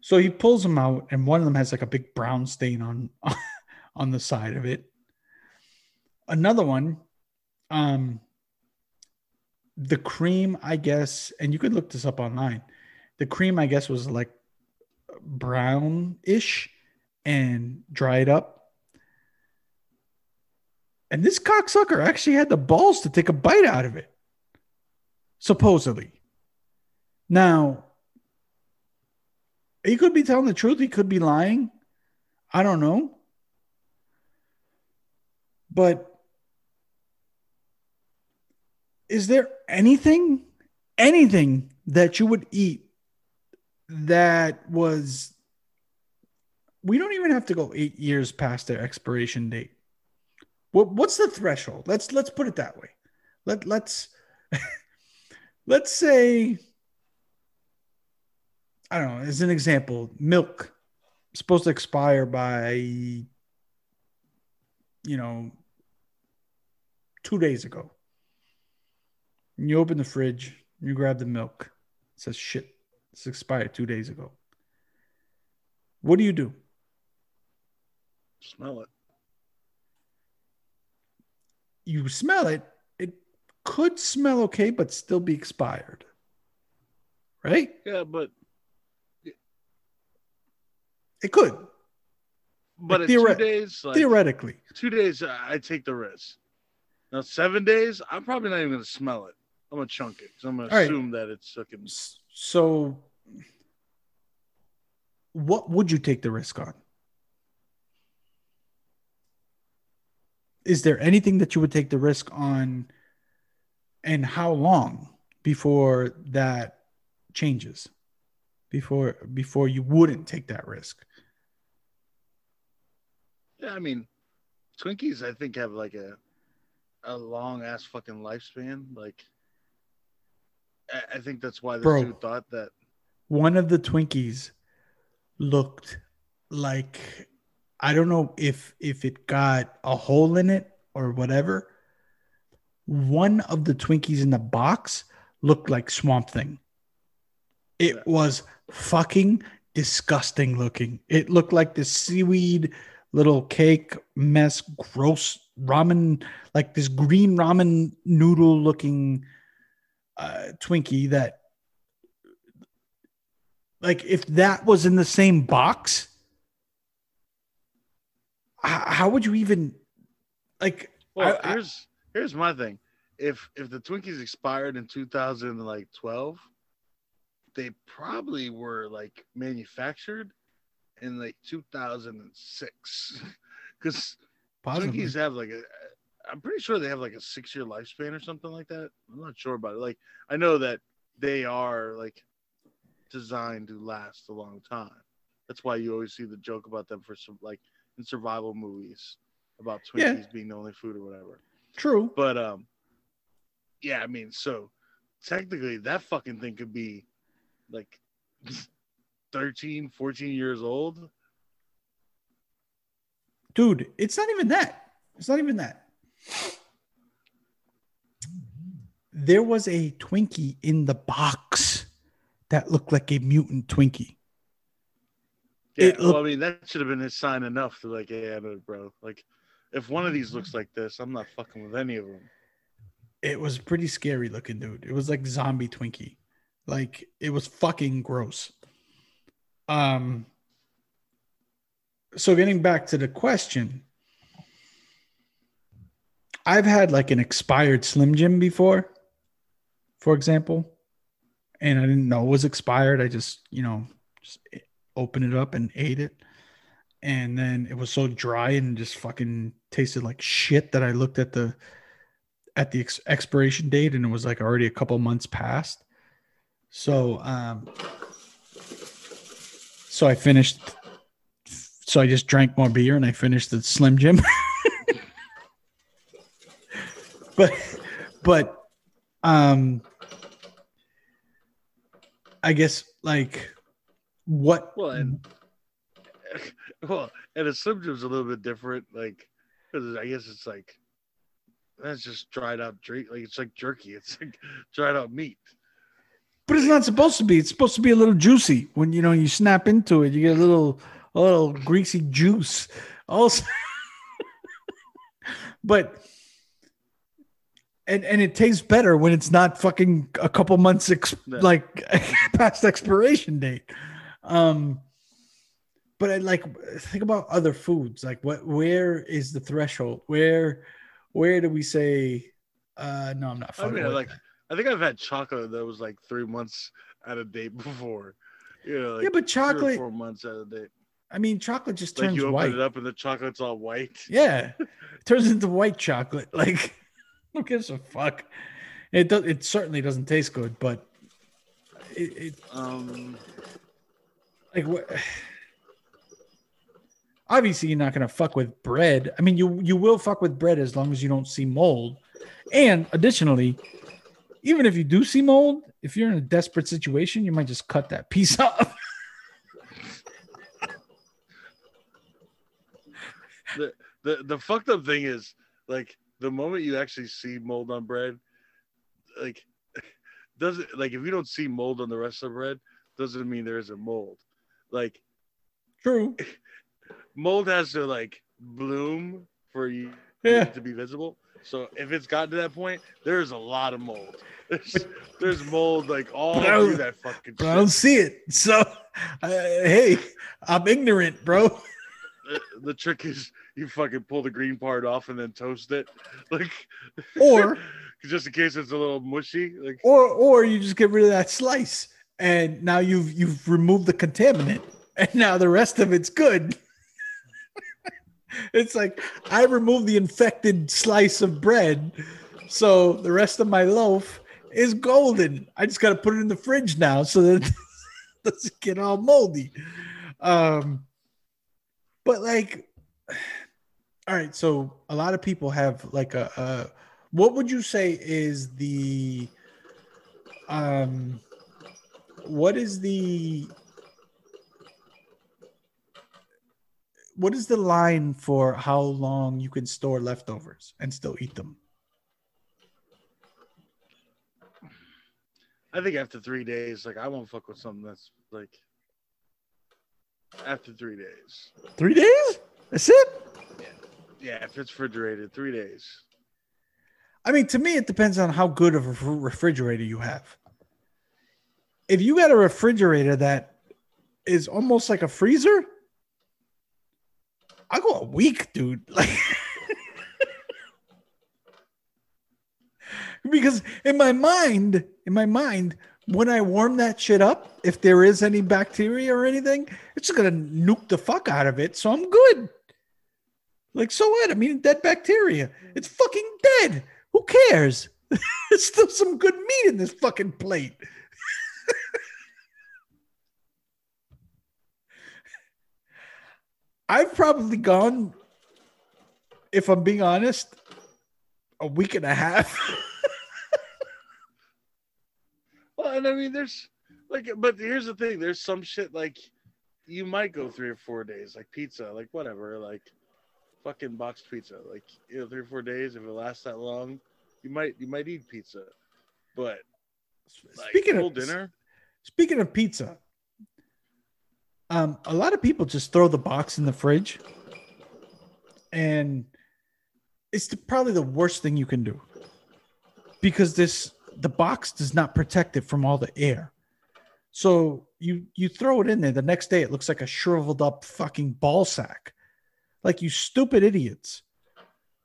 So he pulls them out, and one of them has like a big brown stain on on the side of it. Another one, um, the cream, I guess, and you could look this up online. The cream, I guess, was like brownish and dried up. And this cocksucker actually had the balls to take a bite out of it, supposedly. Now, he could be telling the truth. He could be lying. I don't know. But is there anything, anything that you would eat that was we don't even have to go eight years past their expiration date. What what's the threshold? Let's let's put it that way. Let let's let's say I don't know, as an example, milk supposed to expire by you know two days ago. And you open the fridge, you grab the milk. It says shit, it's expired two days ago. What do you do? Smell it. You smell it. Could smell okay, but still be expired. Right? Yeah, but it could. But like two days, like, theoretically, two days, I take the risk. Now seven days, I'm probably not even gonna smell it. I'm gonna chunk it because I'm gonna assume right. that it's looking. So, what would you take the risk on? is there anything that you would take the risk on and how long before that changes? Before before you wouldn't take that risk? Yeah i mean twinkies i think have like a a long ass fucking lifespan. Like i, I think that's why the Bro, dude thought that one of the twinkies looked like I don't know if if it got a hole in it or whatever. One of the Twinkies in the box looked like Swamp Thing. It was fucking disgusting looking. It looked like this seaweed little cake mess, gross ramen, like this green ramen noodle looking uh, Twinkie that, like, if that was in the same box, how would you even like? Well, I, here's I, here's my thing. If if the Twinkies expired in 2012, they probably were like manufactured in like 2006 because Twinkies have like a I'm pretty sure they have like a six year lifespan or something like that. I'm not sure about it. Like I know that they are like designed to last a long time. That's why you always see the joke about them for some like in survival movies about Twinkies yeah. being the only food or whatever. True. But um yeah, I mean, so technically that fucking thing could be like 13, 14 years old. Dude, it's not even that. It's not even that. There was a Twinkie in the box that looked like a mutant Twinkie. Yeah, it, well, I mean, that should have been his sign enough to like, yeah, bro. Like, if one of these looks like this, I'm not fucking with any of them. It was pretty scary looking, dude. It was like zombie Twinkie. Like, it was fucking gross. Um. So getting back to the question, I've had like an expired Slim Jim before, for example, and I didn't know it was expired. I just, you know, just opened it up and ate it. and then it was so dry and just fucking tasted like shit that I looked at the at the ex- expiration date and it was like already a couple months past. So um so I finished so I just drank more beer and I finished the Slim Jim. but but um I guess like what Well, and well, and a Slim Jim's a little bit different. Like, 'cause I guess it's like that's just dried up drink. Like it's like jerky. It's like dried out meat. but it's not supposed to be. It's supposed to be a little juicy. When you know you snap into it, you get a little a little greasy juice. Also but and and it tastes better when it's not fucking a couple months ex- Yeah. like past expiration date. Um but I like think about other foods. Like what where is the threshold? Where where do we say uh no I'm not I mean, like that. I think I've had chocolate that was like three months out of date before. You know, like yeah, but chocolate four months out of date. I mean chocolate just turns Like you open white. it up and the chocolate's all white. Yeah. It turns into white chocolate. Like who gives a fuck? It does it certainly doesn't taste good, but it, it Um, like what obviously you're not gonna fuck with bread. I mean you you will fuck with bread as long as you don't see mold. And additionally, even if you do see mold, if you're in a desperate situation, you might just cut that piece off. the the the fucked up thing is like the moment you actually see mold on bread, like doesn't like if you don't see mold on the rest of the bread, doesn't mean there isn't mold. Like True. mold has to like bloom for you Yeah. to be visible. So if it's gotten to that point, there's a lot of mold. There's, there's mold like all through that fucking I don't see it. So uh, hey, I'm ignorant, bro. The, the trick is you fucking pull the green part off and then toast it, like Or just in case it's a little mushy. Like or or you just get rid of that slice and now you've you've removed the contaminant and now the rest of it's good it's like i removed the infected slice of bread so the rest of my loaf is golden. I just got to put it in the fridge now so that it doesn't get all moldy. Um but like all right so a lot of people have like a, a what would you say is the um what is the what is the line for how long you can store leftovers and still eat them I think after three days, like I won't fuck with something that's like after three days. three days that's it Yeah, if it's refrigerated, three days. i mean to me it depends on how good of a refrigerator you have if you got a refrigerator that is almost like a freezer i go a week dude. Like because in my mind in my mind when i warm that shit up if there is any bacteria or anything it's just gonna nuke the fuck out of it. So i'm good. Like so what? I mean dead bacteria. It's fucking dead. Who cares? There's still some good meat in this fucking plate i've probably gone if i'm being honest a week and a half. Well, and I mean, there's like, but here's the thing: there's some shit like you might go three or four days, like pizza, like whatever, like fucking boxed pizza, like you know, three or four days. If it lasts that long, you might you might eat pizza, but like speaking of dinner, Speaking of pizza, um, a lot of people just throw the box in the fridge, and it's the, probably the worst thing you can do because this the box does not protect it from all the air. So you you throw it in there. The next day, it looks like a shriveled up fucking ball sack. Like you stupid idiots.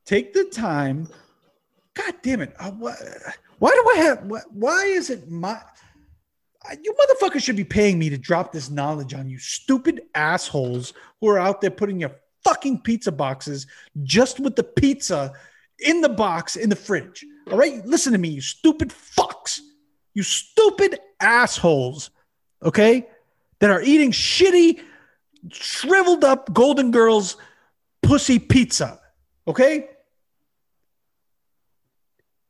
Take the time. God damn it! Uh, why, why do I have? Why, why is it my? You motherfuckers should be paying me to drop this knowledge on you, stupid assholes who are out there putting your fucking pizza boxes just with the pizza in the box in the fridge. All right, listen to me, you stupid fucks, you stupid assholes. Okay, that are eating shitty, shriveled up Golden Girls pussy pizza. Okay,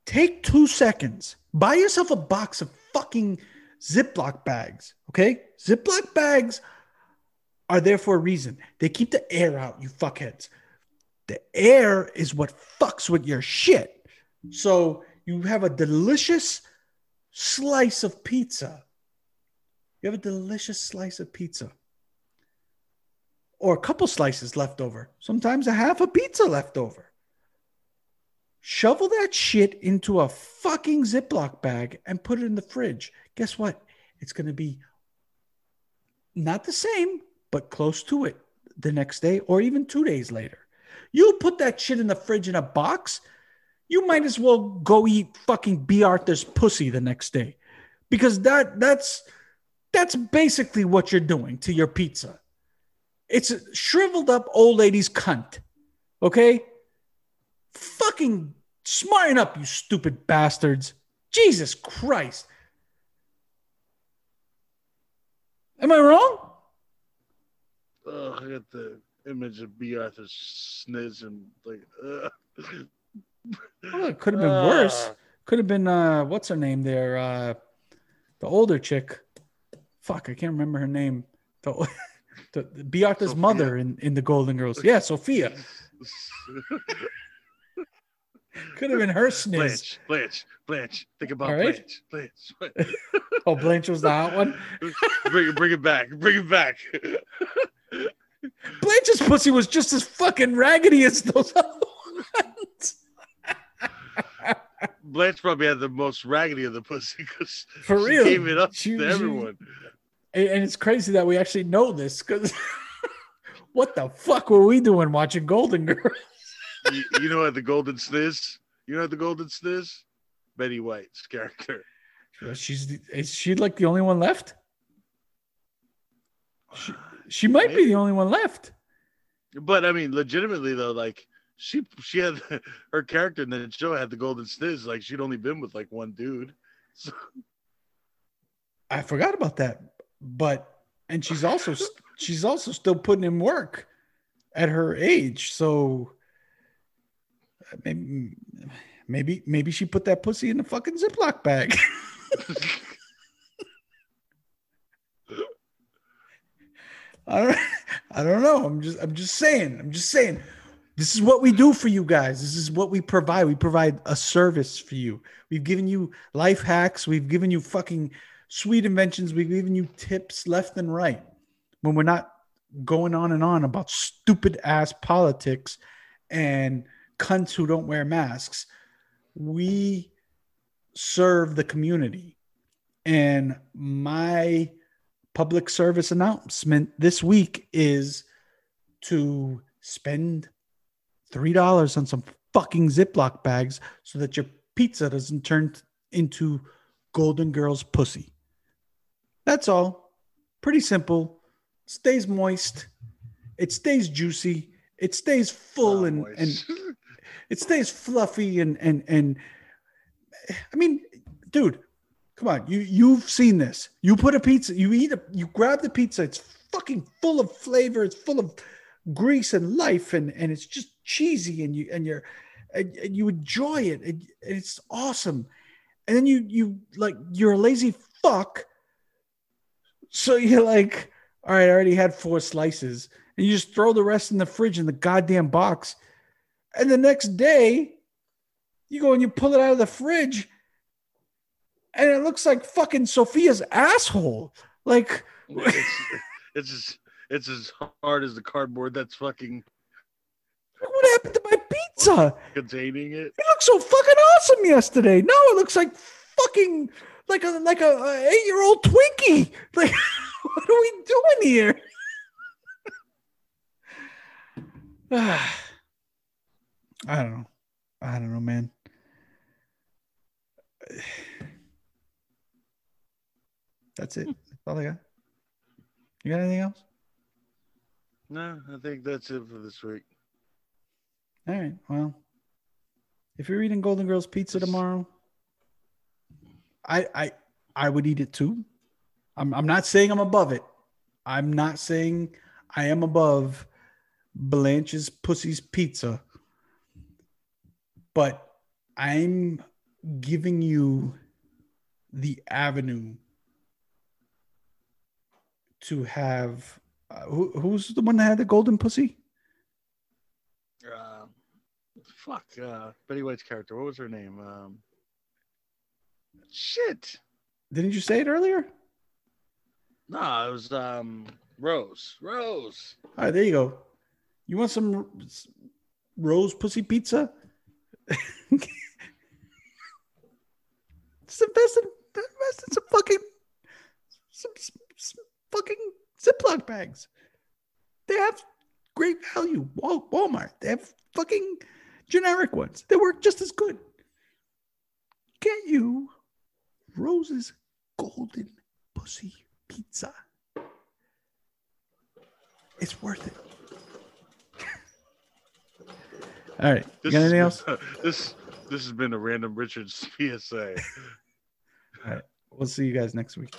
take two seconds, buy yourself a box of fucking Ziploc bags. Okay, Ziploc bags are there for a reason. They keep the air out, you fuckheads. The air is what fucks with your shit. So you have a delicious slice of pizza. You have a delicious slice of pizza. Or a couple slices left over. Sometimes a half a pizza left over. Shovel that shit into a fucking Ziploc bag and put it in the fridge. Guess what? It's going to be not the same, but close to it the next day or even two days later. You put that shit in the fridge in a box, you might as well go eat fucking Bea Arthur's pussy the next day. Because that that's that's basically what you're doing to your pizza. It's a shriveled up old lady's cunt. Okay? Fucking smarten up, you stupid bastards. Jesus Christ. Am I wrong? Oh, I got the image of Bea Arthur's sniz and like. Uh. Well, it could have been worse. Could have been uh, what's her name there? Uh, the older chick. Fuck, I can't remember her name. The, the, the Bea Arthur's Sophia. mother in, in the Golden Girls. Yeah, Sophia. Could have been her sniz. Blanche, Blanche, Blanche. Think about All right. Blanche, Blanche. Oh, Blanche was the hot one. bring it, bring it back, bring it back. Blanche's pussy was just as fucking raggedy as those other ones. Blanche probably had the most raggedy of the pussy because For she real. gave it up She- to everyone. And and it's crazy that we actually know this because what the fuck were we doing watching Golden Girls? You, you know what the golden sniz? You know what the golden sniz? Betty White's character. She's is she like the only one left? She, she might be the only one left. But I mean, legitimately though, like she she had her character in the show had the golden sniz. Like she'd only been with like one dude. So I forgot about that. But and she's also she's also still putting in work at her age. So uh, maybe maybe maybe she put that pussy in the fucking Ziploc bag. I don't I don't know. I'm just I'm just saying. I'm just saying. This is what we do for you guys. This is what we provide. We provide a service for you. We've given you life hacks. We've given you fucking sweet inventions. We've given you tips left and right. When we're not going on and on about stupid ass politics and cunts who don't wear masks, we serve the community. And my public service announcement this week is to spend three dollars on some fucking Ziploc bags so that your pizza doesn't turn into Golden Girls pussy. That's all. Pretty simple. Stays moist. It stays juicy. It stays full and, and it stays fluffy and and and I mean, dude, come on. You you've seen this. You put a pizza, you eat a you grab the pizza, it's fucking full of flavor, it's full of grease and life and and it's just cheesy and you and you're and, and you enjoy it and, and it's awesome. And then you you like you're a lazy fuck. So you're like, all right, I already had four slices. And you just throw the rest in the fridge in the goddamn box. And the next day, you go and you pull it out of the fridge, and it looks like fucking Sophia's asshole. Like, it's, it's as it's as hard as the cardboard that's fucking what happened to my pizza? containing it. It looked so fucking awesome yesterday. Now it looks like fucking like a like a, a eight year old Twinkie. Like, what are we doing here? I don't know. I don't know, man. That's it. That's all I got. You got anything else? No, I think that's it for this week. All right. Well, if you're eating Golden Girls pizza tomorrow, I I I would eat it too. I'm I'm not saying I'm above it. I'm not saying I am above Blanche's Pussy's Pizza. But I'm giving you the avenue to have uh, who, who's the one that had the golden pussy? Uh, fuck, uh, Betty White's character. What was her name? Um, shit. Didn't you say it earlier? No, it was um, Rose. Rose. All right, there you go. You want some rose pussy pizza? Just invest in, invest in some fucking some, some, some fucking Ziploc bags. They have great value. Wal- Walmart. They have fucking generic ones. They work just as good. Get you Rose's Golden Pussy Pizza. It's worth it. All right. You got anything else? This this has been a random Richards PSA. All right. We'll see you guys next week.